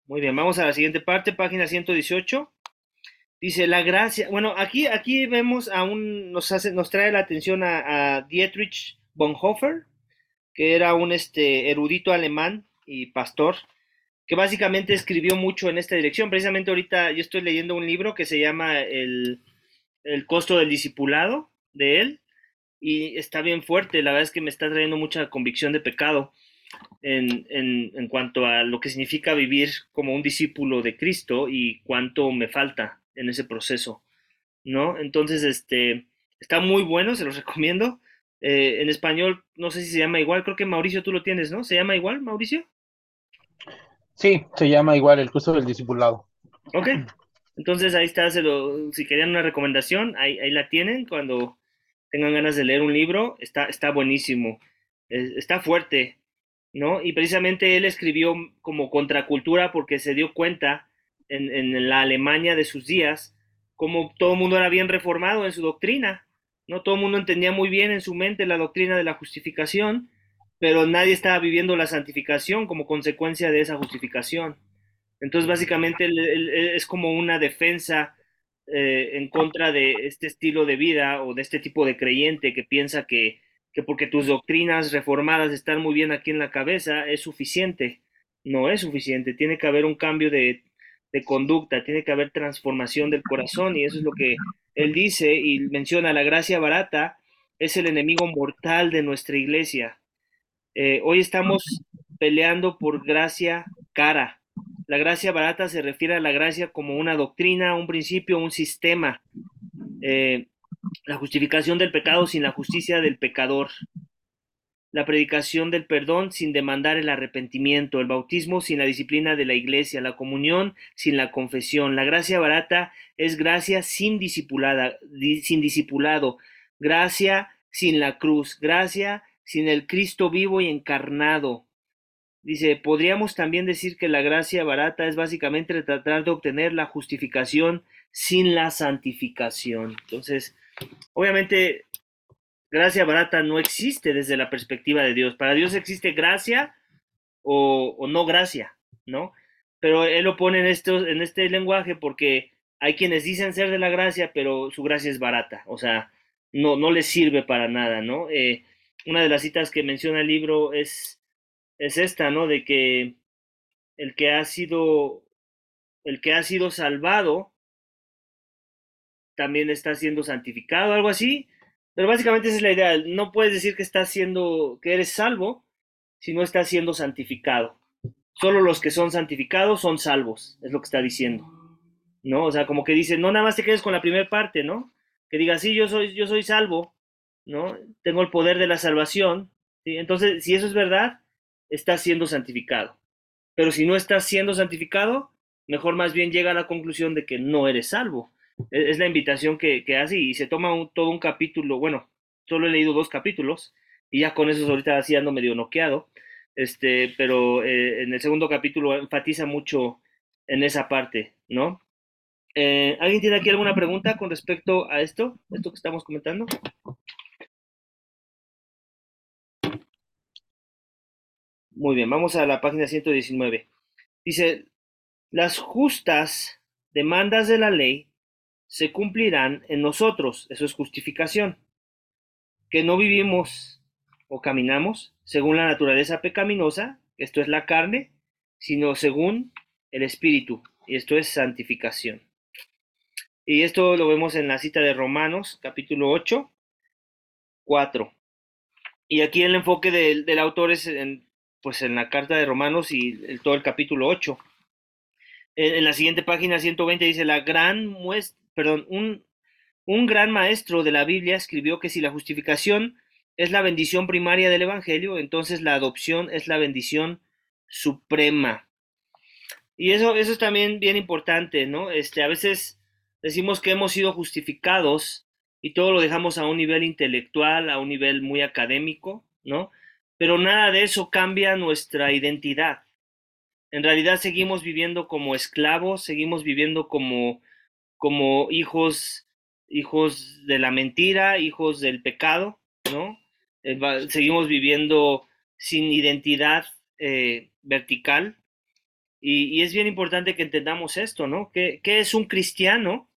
Muy bien, vamos a la siguiente parte, página 118. Dice la gracia. Bueno, aquí, aquí vemos a un. Nos, hace, nos trae la atención a, a Dietrich Bonhoeffer, que era un este, erudito alemán y pastor, que básicamente escribió mucho en esta dirección. Precisamente ahorita yo estoy leyendo un libro que se llama El, el costo del discipulado de él y está bien fuerte. La verdad es que me está trayendo mucha convicción de pecado en, en, en, cuanto a lo que significa vivir como un discípulo de Cristo y cuánto me falta en ese proceso, ¿no? Entonces, este, está muy bueno, se los recomiendo. Eh, en español, no sé si se llama igual, creo que Mauricio tú lo tienes, ¿no? ¿Se llama igual, Mauricio? Sí, se llama igual el curso del discipulado. Ok, entonces ahí está, se lo, si querían una recomendación, ahí, ahí la tienen cuando tengan ganas de leer un libro, está, está buenísimo, está fuerte, ¿no? Y precisamente él escribió como contracultura porque se dio cuenta en, en la Alemania de sus días como todo el mundo era bien reformado en su doctrina, ¿no? Todo el mundo entendía muy bien en su mente la doctrina de la justificación, pero nadie estaba viviendo la santificación como consecuencia de esa justificación. Entonces, básicamente, es como una defensa eh, en contra de este estilo de vida o de este tipo de creyente que piensa que, que porque tus doctrinas reformadas están muy bien aquí en la cabeza es suficiente. No es suficiente, tiene que haber un cambio de, de conducta, tiene que haber transformación del corazón y eso es lo que él dice y menciona, la gracia barata es el enemigo mortal de nuestra iglesia. Eh, hoy estamos peleando por gracia cara. La gracia barata se refiere a la gracia como una doctrina, un principio, un sistema. Eh, la justificación del pecado sin la justicia del pecador. La predicación del perdón sin demandar el arrepentimiento, el bautismo sin la disciplina de la iglesia, la comunión sin la confesión. La gracia barata es gracia sin discipulada, sin discipulado, gracia sin la cruz, gracia sin el Cristo vivo y encarnado. Dice, podríamos también decir que la gracia barata es básicamente tratar de obtener la justificación sin la santificación. Entonces, obviamente, gracia barata no existe desde la perspectiva de Dios. Para Dios existe gracia o, no gracia, ¿no? Pero Él lo pone en, en este lenguaje porque hay quienes dicen ser de la gracia, pero su gracia es barata, o sea, no, no les sirve para nada, ¿no? Eh, una de las citas que menciona el libro es, es esta, ¿no? De que el que ha sido, el que ha sido salvado también está siendo santificado, algo así. Pero básicamente esa es la idea. No puedes decir que estás siendo, que eres salvo si no estás siendo santificado. Solo los que son santificados son salvos, es lo que está diciendo. ¿No? O sea, como que dice, no nada más te quedes con la primera parte, ¿no? Que diga, sí, yo soy, yo soy salvo, ¿no? Tengo el poder de la salvación. Entonces, si eso es verdad, estás siendo santificado. Pero si no estás siendo santificado, mejor más bien llega a la conclusión de que no eres salvo. Es, la invitación que, hace y se toma todo un capítulo, bueno, solo he leído dos capítulos y ya con eso ahorita así ando medio noqueado, este, pero eh, en el segundo capítulo enfatiza mucho en esa parte, ¿no? Eh, ¿Alguien tiene aquí alguna pregunta con respecto a esto, esto que estamos comentando? Muy bien, vamos a la página 119. Dice, las justas demandas de la ley se cumplirán en nosotros, eso es justificación, que no vivimos o caminamos según la naturaleza pecaminosa, esto es la carne, sino según el Espíritu, y esto es santificación. Y esto lo vemos en la cita de Romanos, capítulo 8, 4. Y aquí el enfoque del, autor es en, pues en la carta de Romanos y todo el capítulo 8. En, en, la siguiente página 120 dice, la gran muestra, perdón, un, un gran maestro de la Biblia escribió que si la justificación es la bendición primaria del Evangelio, entonces la adopción es la bendición suprema. Y eso, eso es también bien importante, ¿no? Este, a veces decimos que hemos sido justificados y todo lo dejamos a un nivel intelectual, a un nivel muy académico, ¿no? Pero nada de eso cambia nuestra identidad. En realidad seguimos viviendo como esclavos, seguimos viviendo como como hijos, hijos de la mentira, hijos del pecado, ¿no? Eh, seguimos viviendo sin identidad eh, vertical. Y, es bien importante que entendamos esto, ¿no? ¿Qué, ¿Qué, es un cristiano?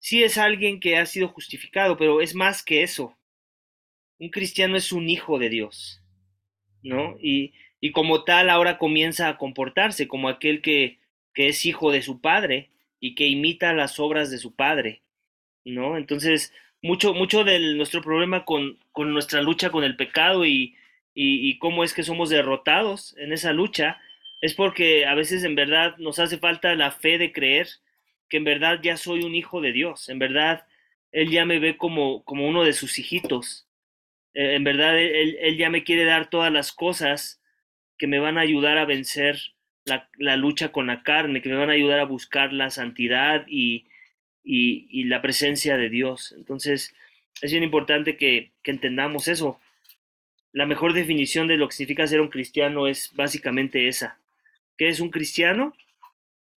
Sí es alguien que ha sido justificado, pero es más que eso. Un cristiano es un hijo de Dios, ¿no? Y, y como tal ahora comienza a comportarse como aquel que, que es hijo de su padre, y que imita las obras de su padre, ¿no? Entonces, mucho, mucho de nuestro problema con, con, nuestra lucha con el pecado y, y, y, cómo es que somos derrotados en esa lucha es porque a veces en verdad nos hace falta la fe de creer que en verdad ya soy un hijo de Dios, en verdad Él ya me ve como, como uno de sus hijitos, eh, en verdad él, él ya me quiere dar todas las cosas que me van a ayudar a vencer la, lucha con la carne, que me van a ayudar a buscar la santidad y, la presencia de Dios. Entonces, es bien importante que, entendamos eso. La mejor definición de lo que significa ser un cristiano es básicamente esa. ¿Qué es un cristiano?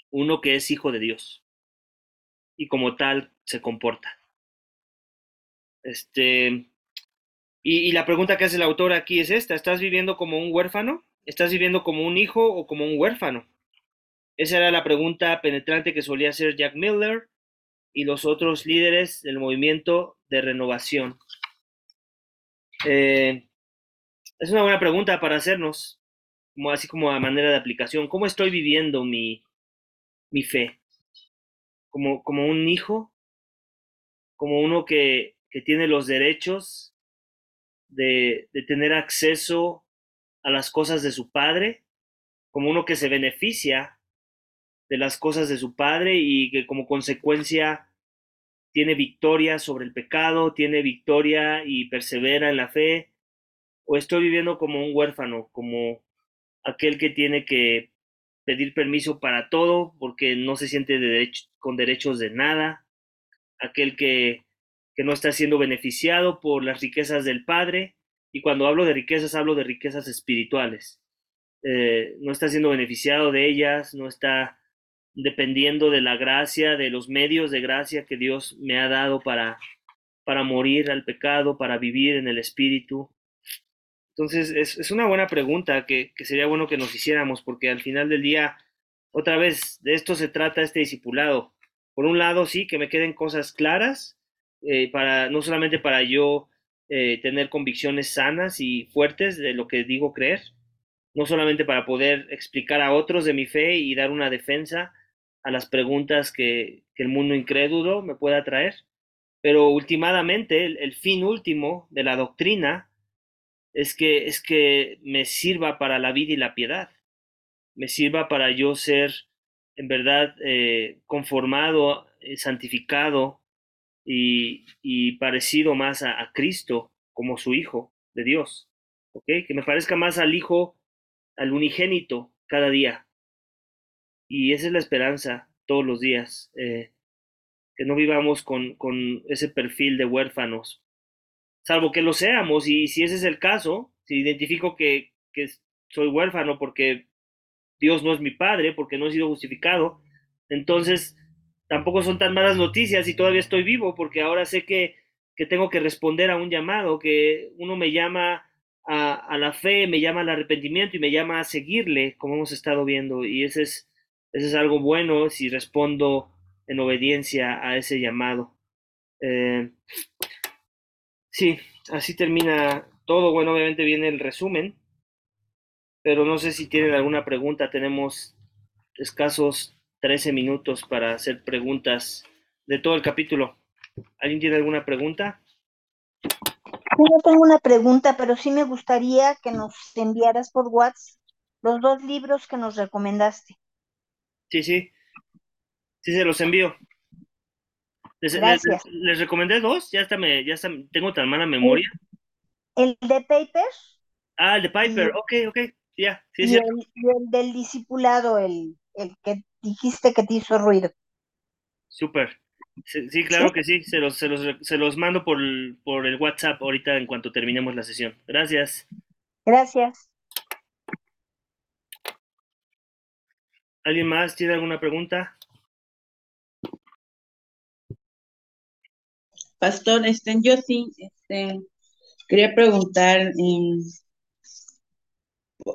Uno que es hijo de Dios y como tal se comporta. Este, y, y, la pregunta que hace el autor aquí es esta, ¿estás viviendo como un huérfano? ¿Estás viviendo como un hijo o como un huérfano? Esa era la pregunta penetrante que solía hacer Jack Miller y los otros líderes del movimiento de renovación. Eh, es una buena pregunta para hacernos, así como a manera de aplicación. ¿Cómo estoy viviendo mi, mi fe? ¿Como, ¿Como un hijo? ¿Como uno que, que tiene los derechos de, de tener acceso a las cosas de su padre, como uno que se beneficia de las cosas de su padre y que como consecuencia tiene victoria sobre el pecado, tiene victoria y persevera en la fe, o estoy viviendo como un huérfano, como aquel que tiene que pedir permiso para todo porque no se siente con derechos de nada, aquel que, que no está siendo beneficiado por las riquezas del Padre, y cuando hablo de riquezas, hablo de riquezas espirituales. eh, no está siendo beneficiado de ellas, no está dependiendo de la gracia, de los medios de gracia que Dios me ha dado para, para morir al pecado, para vivir en el Espíritu. Entonces, es, una buena pregunta que, sería bueno que nos hiciéramos, porque al final del día, otra vez, de esto se trata este discipulado. Por un lado, sí, que me queden cosas claras, eh, para, no solamente para yo eh, tener convicciones sanas y fuertes de lo que digo creer, no solamente para poder explicar a otros de mi fe y dar una defensa a las preguntas que, el mundo incrédulo me pueda traer, pero últimamente el, fin último de la doctrina es que, es que me sirva para la vida y la piedad, me sirva para yo ser en verdad eh, conformado, eh, santificado y, parecido más a, Cristo como su Hijo de Dios, ¿ok? Que me parezca más al Hijo, al unigénito cada día, y esa es la esperanza todos los días, eh, que no vivamos con, con, ese perfil de huérfanos, salvo que lo seamos, y si ese es el caso, si identifico que, que soy huérfano porque Dios no es mi padre, porque no he sido justificado, entonces tampoco son tan malas noticias y todavía estoy vivo, porque ahora sé que, que tengo que responder a un llamado, que uno me llama a, la fe, me llama al arrepentimiento y me llama a seguirle, como hemos estado viendo, y ese es eso es algo bueno si respondo en obediencia a ese llamado. Eh, sí, así termina todo. Bueno, obviamente viene el resumen, pero no sé si tienen alguna pregunta. Tenemos escasos 13 minutos para hacer preguntas de todo el capítulo. ¿Alguien tiene alguna pregunta? no tengo una pregunta, pero sí me gustaría que nos enviaras por WhatsApp los dos libros que nos recomendaste. Sí, sí. Sí, se los envío. Les, les, recomendé dos, ya está, me, ya está, tengo tan mala memoria. ¿El de Paper? Ah, el de Piper, ok, ok, ya, sí, y, el, del discipulado, el, el que dijiste que te hizo ruido. Súper. Sí, claro que sí, se los, se los, se los mando por, por el WhatsApp ahorita en cuanto terminemos la sesión. Gracias. Gracias. ¿Alguien más tiene alguna pregunta? Pastor, este, yo sí, este, quería preguntar, eh,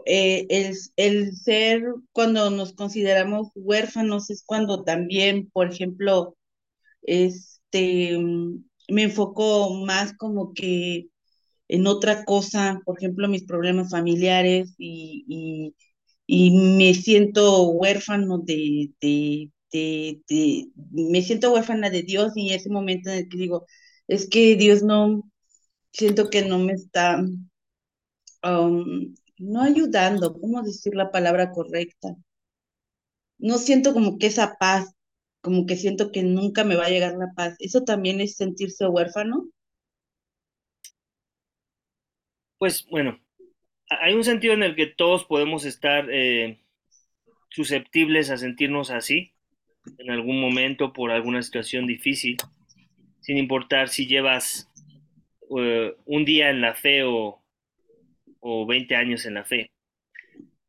el, el, ser cuando nos consideramos huérfanos es cuando también, por ejemplo, este, me enfoco más como que en otra cosa, por ejemplo, mis problemas familiares y y me siento huérfano de, de, de, me siento huérfana de Dios y ese momento en el que digo, es que Dios no, siento que no me está, um, no ayudando, ¿cómo decir la palabra correcta? No siento como que esa paz, como que siento que nunca me va a llegar la paz. ¿Eso también es sentirse huérfano? Pues bueno, hay un sentido en el que todos podemos estar eh, susceptibles a sentirnos así en algún momento por alguna situación difícil, sin importar si llevas eh, un día en la fe o, o 20 años en la fe.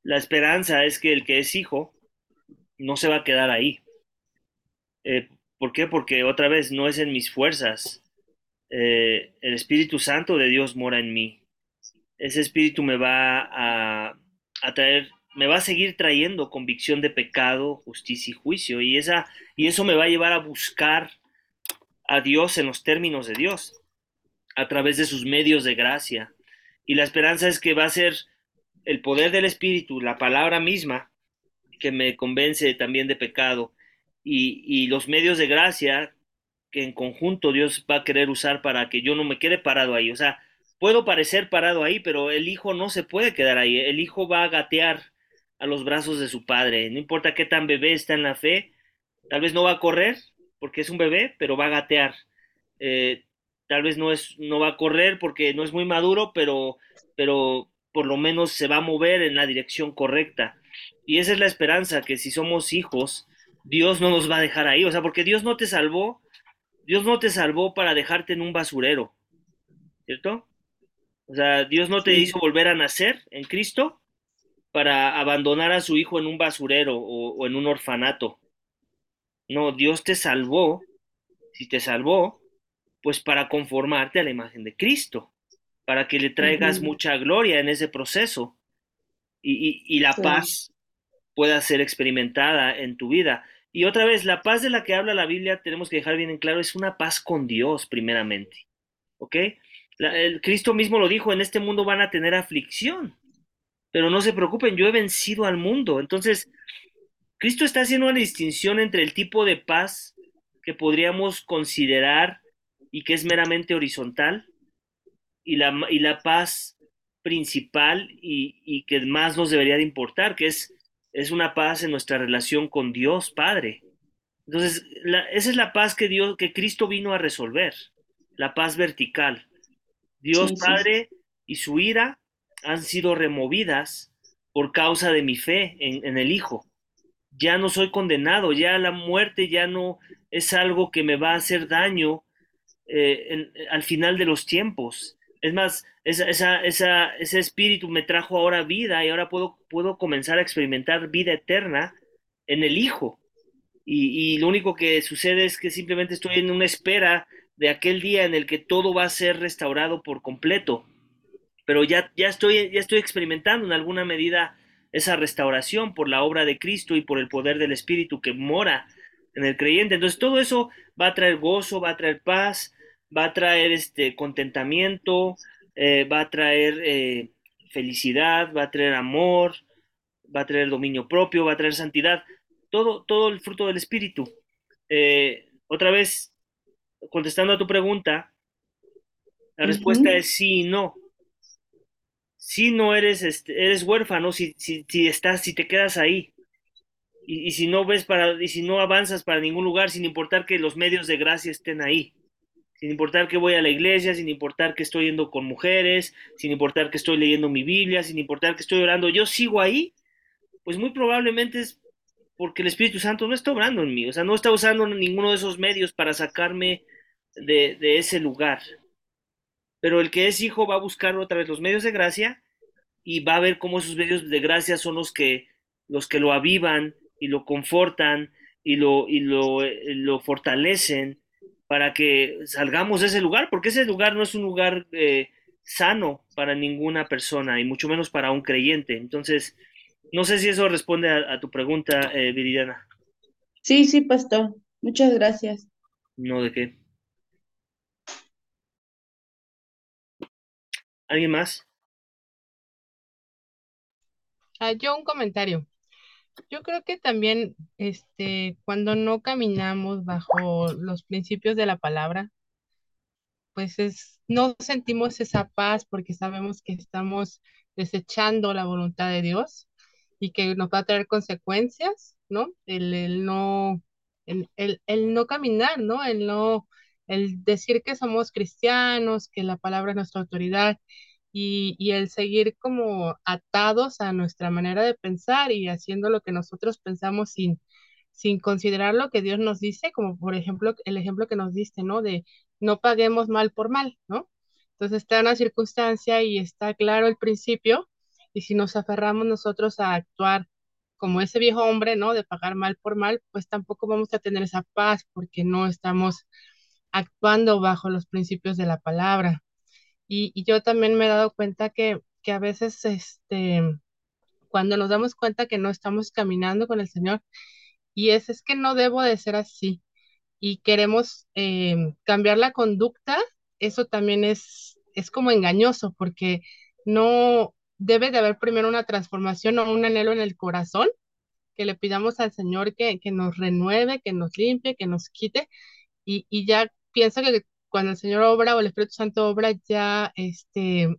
La esperanza es que el que es hijo no se va a quedar ahí. Eh, ¿Por qué? Porque otra vez no es en mis fuerzas. el Espíritu Santo de Dios mora en mí ese espíritu me va a, traer, me va a seguir trayendo convicción de pecado, justicia y juicio. Y, esa, y eso me va a llevar a buscar a Dios en los términos de Dios, a través de sus medios de gracia. Y la esperanza es que va a ser el poder del Espíritu, la palabra misma, que me convence también de pecado, y, los medios de gracia que en conjunto Dios va a querer usar para que yo no me quede parado ahí. O sea, puedo parecer parado ahí, pero el hijo no se puede quedar ahí. El hijo va a gatear a los brazos de su padre. No importa qué tan bebé está en la fe, tal vez no va a correr porque es un bebé, pero va a gatear. Eh, tal vez no, es, no va a correr porque no es muy maduro, pero, pero por lo menos se va a mover en la dirección correcta. Y esa es la esperanza, que si somos hijos, Dios no nos va a dejar ahí. O sea, porque Dios no te salvó, Dios no te salvó para dejarte en un basurero, ¿cierto? O sea, Dios no te hizo volver a nacer en Cristo para abandonar a su hijo en un basurero o, o en un orfanato. No, Dios te salvó, si te salvó, pues para conformarte a la imagen de Cristo, para que le traigas mucha gloria en ese proceso y, y- y la Sí. paz pueda ser experimentada en tu vida. Y otra vez, la paz de la que habla la Biblia, tenemos que dejar bien en claro, es una paz con Dios primeramente. ¿Ok? La- el Cristo mismo lo dijo, en este mundo van a tener aflicción, pero no se preocupen, yo he vencido al mundo. Entonces, Cristo está haciendo una distinción entre el tipo de paz que podríamos considerar y que es meramente horizontal y la, y la paz principal y, y que más nos debería de importar, que es, es una paz en nuestra relación con Dios Padre. Entonces, la- esa es la paz que Dios, que Cristo vino a resolver, la paz vertical. Dios Sí, sí. Padre y su ira han sido removidas por causa de mi fe en, en el Hijo. Ya no soy condenado, ya la muerte ya no es algo que me va a hacer daño eh, en- al final de los tiempos. Es más, esa, esa, esa, ese espíritu me trajo ahora vida y ahora puedo, puedo comenzar a experimentar vida eterna en el Hijo. Y, y lo único que sucede es que simplemente estoy en una espera de aquel día en el que todo va a ser restaurado por completo. Pero ya, ya, estoy, ya estoy experimentando en alguna medida esa restauración por la obra de Cristo y por el poder del Espíritu que mora en el creyente. Entonces todo eso va a traer gozo, va a traer paz, va a traer este contentamiento, eh, va a traer eh, felicidad, va a traer amor, va a traer dominio propio, va a traer santidad, todo, todo el fruto del Espíritu. Eh, otra vez, contestando a tu pregunta, la respuesta es sí y no. Si no eres, este, eres huérfano, si, si, si estás, si te quedas ahí, y, y si no ves para, y si no avanzas para ningún lugar, sin importar que los medios de gracia estén ahí, sin importar que voy a la iglesia, sin importar que estoy yendo con mujeres, sin importar que estoy leyendo mi Biblia, sin importar que estoy orando, yo sigo ahí, pues muy probablemente es porque el Espíritu Santo no está obrando en mí, o sea, no está usando ninguno de esos medios para sacarme de, de ese lugar. Pero el que es hijo va a buscar otra vez los medios de gracia y va a ver cómo esos medios de gracia son los que, los que lo avivan y lo confortan y lo, y lo, eh, lo fortalecen para que salgamos de ese lugar, porque ese lugar no es un lugar eh, sano para ninguna persona y mucho menos para un creyente. Entonces, no sé si eso responde a, a tu pregunta, eh, Viridiana. Sí, sí, pastor. Muchas gracias. No de qué. ¿Alguien más? Ah, yo un comentario. Yo creo que también, este, cuando no caminamos bajo los principios de la palabra, pues es, no sentimos esa paz porque sabemos que estamos desechando la voluntad de Dios y que nos va a traer consecuencias, ¿no? El, el no, el, el, el no caminar, ¿no? El no, el decir que somos cristianos, que la palabra es nuestra autoridad y, y el seguir como atados a nuestra manera de pensar y haciendo lo que nosotros pensamos sin, sin considerar lo que Dios nos dice, como por ejemplo el ejemplo que nos diste, ¿no? De no paguemos mal por mal, ¿no? Entonces está una circunstancia y está claro el principio, y si nos aferramos nosotros a actuar como ese viejo hombre, ¿no? De pagar mal por mal, pues tampoco vamos a tener esa paz porque no estamos actuando bajo los principios de la palabra. Y, yo también me he dado cuenta que, que a veces, este, cuando nos damos cuenta que no estamos caminando con el Señor, y es, es que no debo de ser así, y queremos eh, cambiar la conducta, eso también es, es como engañoso, porque no debe de haber primero una transformación o un anhelo en el corazón, que le pidamos al Señor que, que nos renueve, que nos limpie, que nos quite, y, y ya piensa que cuando el Señor obra o el Espíritu Santo obra, ya, este,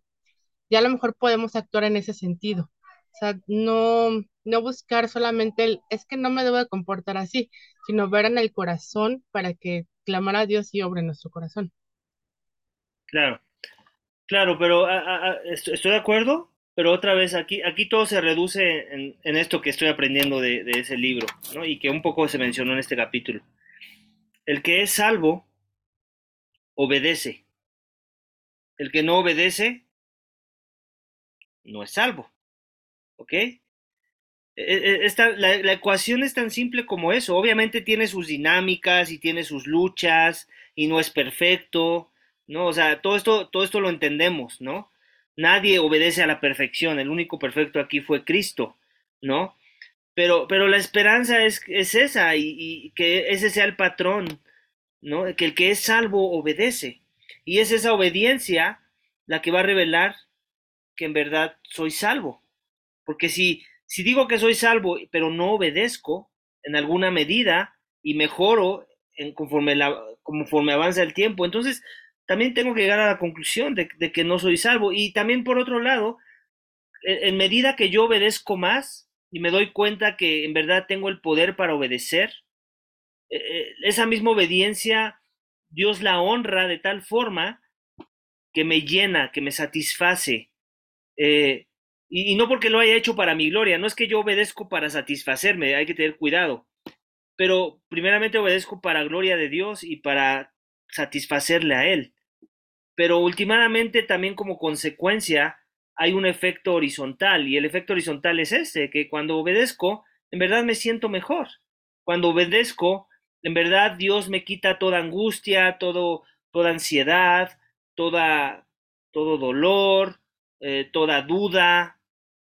ya a lo mejor podemos actuar en ese sentido. O sea, no, no buscar solamente el, es que no me debo de comportar así, sino ver en el corazón para que clamar a Dios y obre nuestro corazón. Claro, claro, pero a, a, a, estoy, de acuerdo, pero otra vez aquí, aquí todo se reduce en, esto que estoy aprendiendo de, de, ese libro, ¿no? Y que un poco se mencionó en este capítulo. El que es salvo, obedece. El que no obedece, no es salvo. ¿Ok? E, e, esta, la, la, ecuación es tan simple como eso. Obviamente tiene sus dinámicas y tiene sus luchas y no es perfecto, ¿no? O sea, todo esto, todo esto lo entendemos, ¿no? Nadie obedece a la perfección, el único perfecto aquí fue Cristo, ¿no? Pero, pero la esperanza es, es esa y, y, que ese sea el patrón, Que el que es salvo obedece. Y es esa obediencia la que va a revelar que en verdad soy salvo. Porque si, si digo que soy salvo, pero no obedezco en alguna medida y mejoro en conforme, la, conforme avanza el tiempo, entonces también tengo que llegar a la conclusión de, de que no soy salvo. Y también por otro lado, en, en medida que yo obedezco más y me doy cuenta que en verdad tengo el poder para obedecer, eh, esa misma obediencia Dios la honra de tal forma que me llena, que me satisface. Eh, y, y, no porque lo haya hecho para mi gloria, no es que yo obedezco para satisfacerme, hay que tener cuidado. Pero primeramente obedezco para gloria de Dios y para satisfacerle a Él. Pero últimamente también como consecuencia hay un efecto horizontal y el efecto horizontal es este, que cuando obedezco, en verdad me siento mejor. Cuando obedezco, en verdad Dios me quita toda angustia, todo, toda ansiedad, toda, todo dolor, eh, toda duda.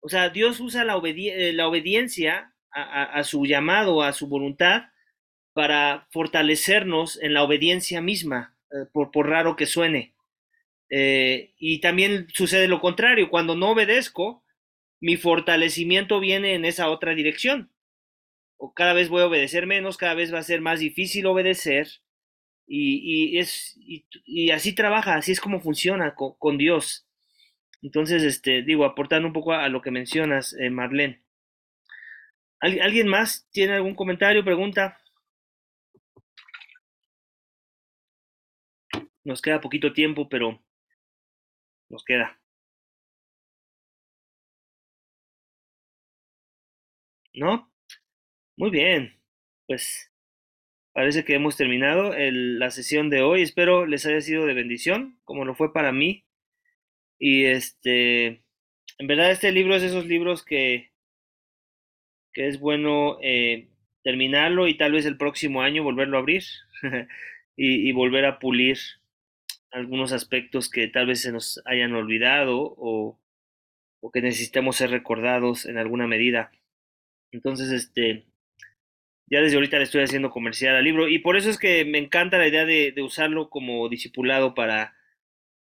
O sea, Dios usa la, la obediencia a, su llamado, a su voluntad, para fortalecernos en la obediencia misma, eh, por, raro que suene. Eh, y también sucede lo contrario, cuando no obedezco, mi fortalecimiento viene en esa otra dirección o cada vez voy a obedecer menos, cada vez va a ser más difícil obedecer. Y, y es, y, así trabaja, así es como funciona con, Dios. Entonces, este, digo, aportando un poco a, lo que mencionas, eh, Marlene. ¿Al, ¿Alguien más tiene algún comentario, pregunta? Nos queda poquito tiempo, pero nos queda. ¿No? Muy bien, pues parece que hemos terminado la sesión de hoy. Espero les haya sido de bendición, como lo fue para mí. Y este, en verdad este libro es esos libros que, que es bueno eh, terminarlo y tal vez el próximo año volverlo a abrir y, y, volver a pulir algunos aspectos que tal vez se nos hayan olvidado o, o que necesitemos ser recordados en alguna medida. Entonces, este, ya desde ahorita le estoy haciendo comercial al libro y por eso es que me encanta la idea de, usarlo como discipulado para,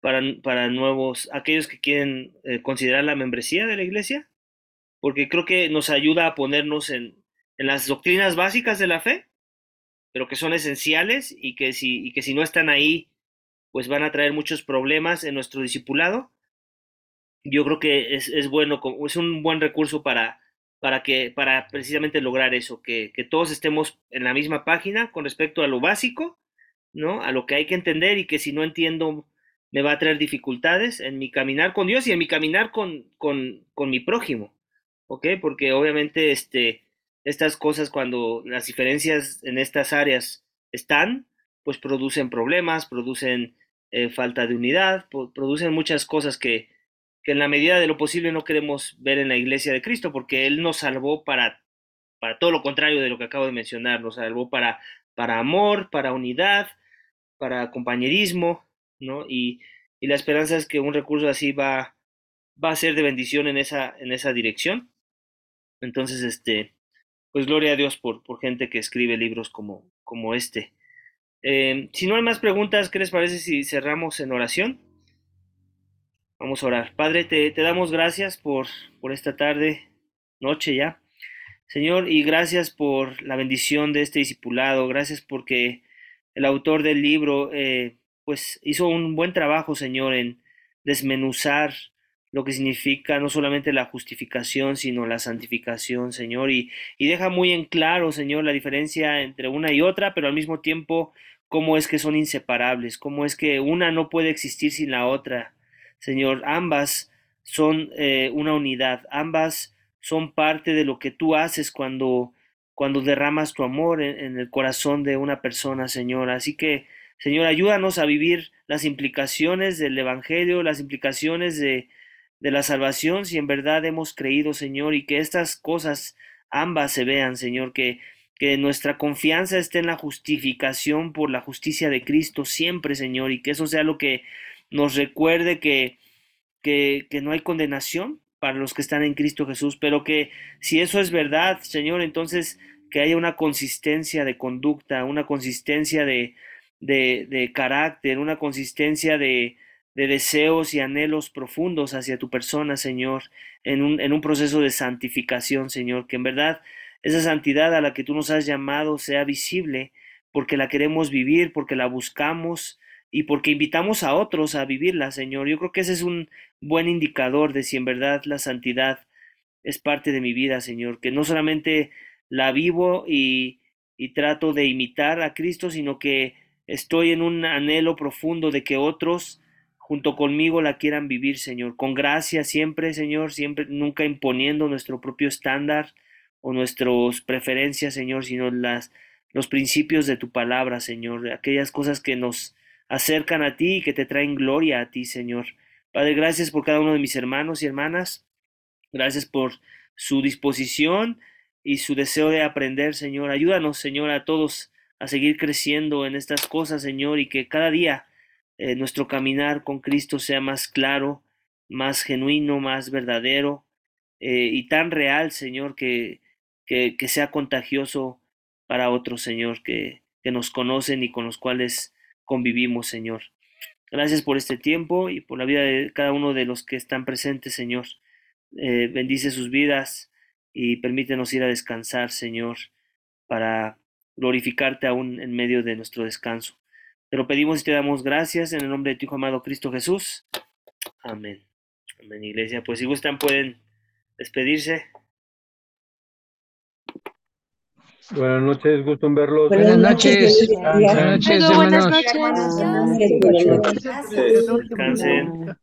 para, nuevos, aquellos que quieren eh, considerar la membresía de la iglesia, porque creo que nos ayuda a ponernos en, en, las doctrinas básicas de la fe, pero que son esenciales y que, si, y que si no están ahí, pues van a traer muchos problemas en nuestro discipulado. Yo creo que es, es bueno, es un buen recurso para para que para precisamente lograr eso, que, que, todos estemos en la misma página con respecto a lo básico, ¿no? A lo que hay que entender y que si no entiendo me va a traer dificultades en mi caminar con Dios y en mi caminar con, con, con mi prójimo, ¿ok? Porque obviamente este, estas cosas cuando las diferencias en estas áreas están, pues producen problemas, producen eh, falta de unidad, producen muchas cosas que, que en la medida de lo posible no queremos ver en la iglesia de Cristo, porque Él nos salvó para, para todo lo contrario de lo que acabo de mencionar, nos salvó para, para amor, para unidad, para compañerismo, ¿no? Y, y la esperanza es que un recurso así va, va a ser de bendición en esa, en esa dirección. Entonces, este, pues gloria a Dios por, por gente que escribe libros como, como este. Eh, si no hay más preguntas, ¿qué les parece si cerramos en oración? Vamos a orar. Padre, te, te damos gracias por, por esta tarde, noche ya. Señor, y gracias por la bendición de este discipulado. Gracias porque el autor del libro, eh, pues, hizo un buen trabajo, Señor, en desmenuzar lo que significa no solamente la justificación, sino la santificación, Señor, y, y deja muy en claro, Señor, la diferencia entre una y otra, pero al mismo tiempo cómo es que son inseparables, cómo es que una no puede existir sin la otra. Señor, ambas son eh, una unidad, ambas son parte de lo que tú haces cuando, cuando derramas tu amor en, en el corazón de una persona, Señor. Así que, Señor, ayúdanos a vivir las implicaciones del Evangelio, las implicaciones de, de la salvación si en verdad hemos creído, Señor, y que estas cosas ambas se vean, Señor, que, que nuestra confianza esté en la justificación por la justicia de Cristo siempre, Señor, y que eso sea lo que nos recuerde que, que, que no hay condenación para los que están en Cristo Jesús, pero que si eso es verdad, Señor, entonces que haya una consistencia de conducta, una consistencia de, de, de carácter, una consistencia de, de deseos y anhelos profundos hacia tu persona, Señor, en un, en un proceso de santificación, Señor, que en verdad esa santidad a la que tú nos has llamado sea visible, porque la queremos vivir, porque la buscamos y porque invitamos a otros a vivirla, Señor. Yo creo que ese es un buen indicador de si en verdad la santidad es parte de mi vida, Señor, que no solamente la vivo y, y trato de imitar a Cristo, sino que estoy en un anhelo profundo de que otros junto conmigo la quieran vivir, Señor, con gracia siempre, Señor, siempre, nunca imponiendo nuestro propio estándar o nuestras preferencias, Señor, sino las, los principios de tu palabra, Señor, aquellas cosas que nos acercan a ti y que te traen gloria a ti, Señor. Padre, gracias por cada uno de mis hermanos y hermanas, gracias por su disposición y su deseo de aprender, Señor. Ayúdanos, Señor, a todos a seguir creciendo en estas cosas, Señor, y que cada día eh, nuestro caminar con Cristo sea más claro, más genuino, más verdadero eh, y tan real, Señor, que, que, que, sea contagioso para otros, Señor, que, que nos conocen y con los cuales convivimos, Señor. Gracias por este tiempo y por la vida de cada uno de los que están presentes, Señor. Eh, bendice sus vidas y permítenos ir a descansar, Señor, para glorificarte aún en medio de nuestro descanso. Te lo pedimos y te damos gracias en el nombre de tu Hijo amado Cristo Jesús. Amén. Amén, iglesia. Pues si gustan pueden despedirse. Buenas noches, gusto en verlos. Buenas noches. Buenas noches, Buenas noches. Descansen.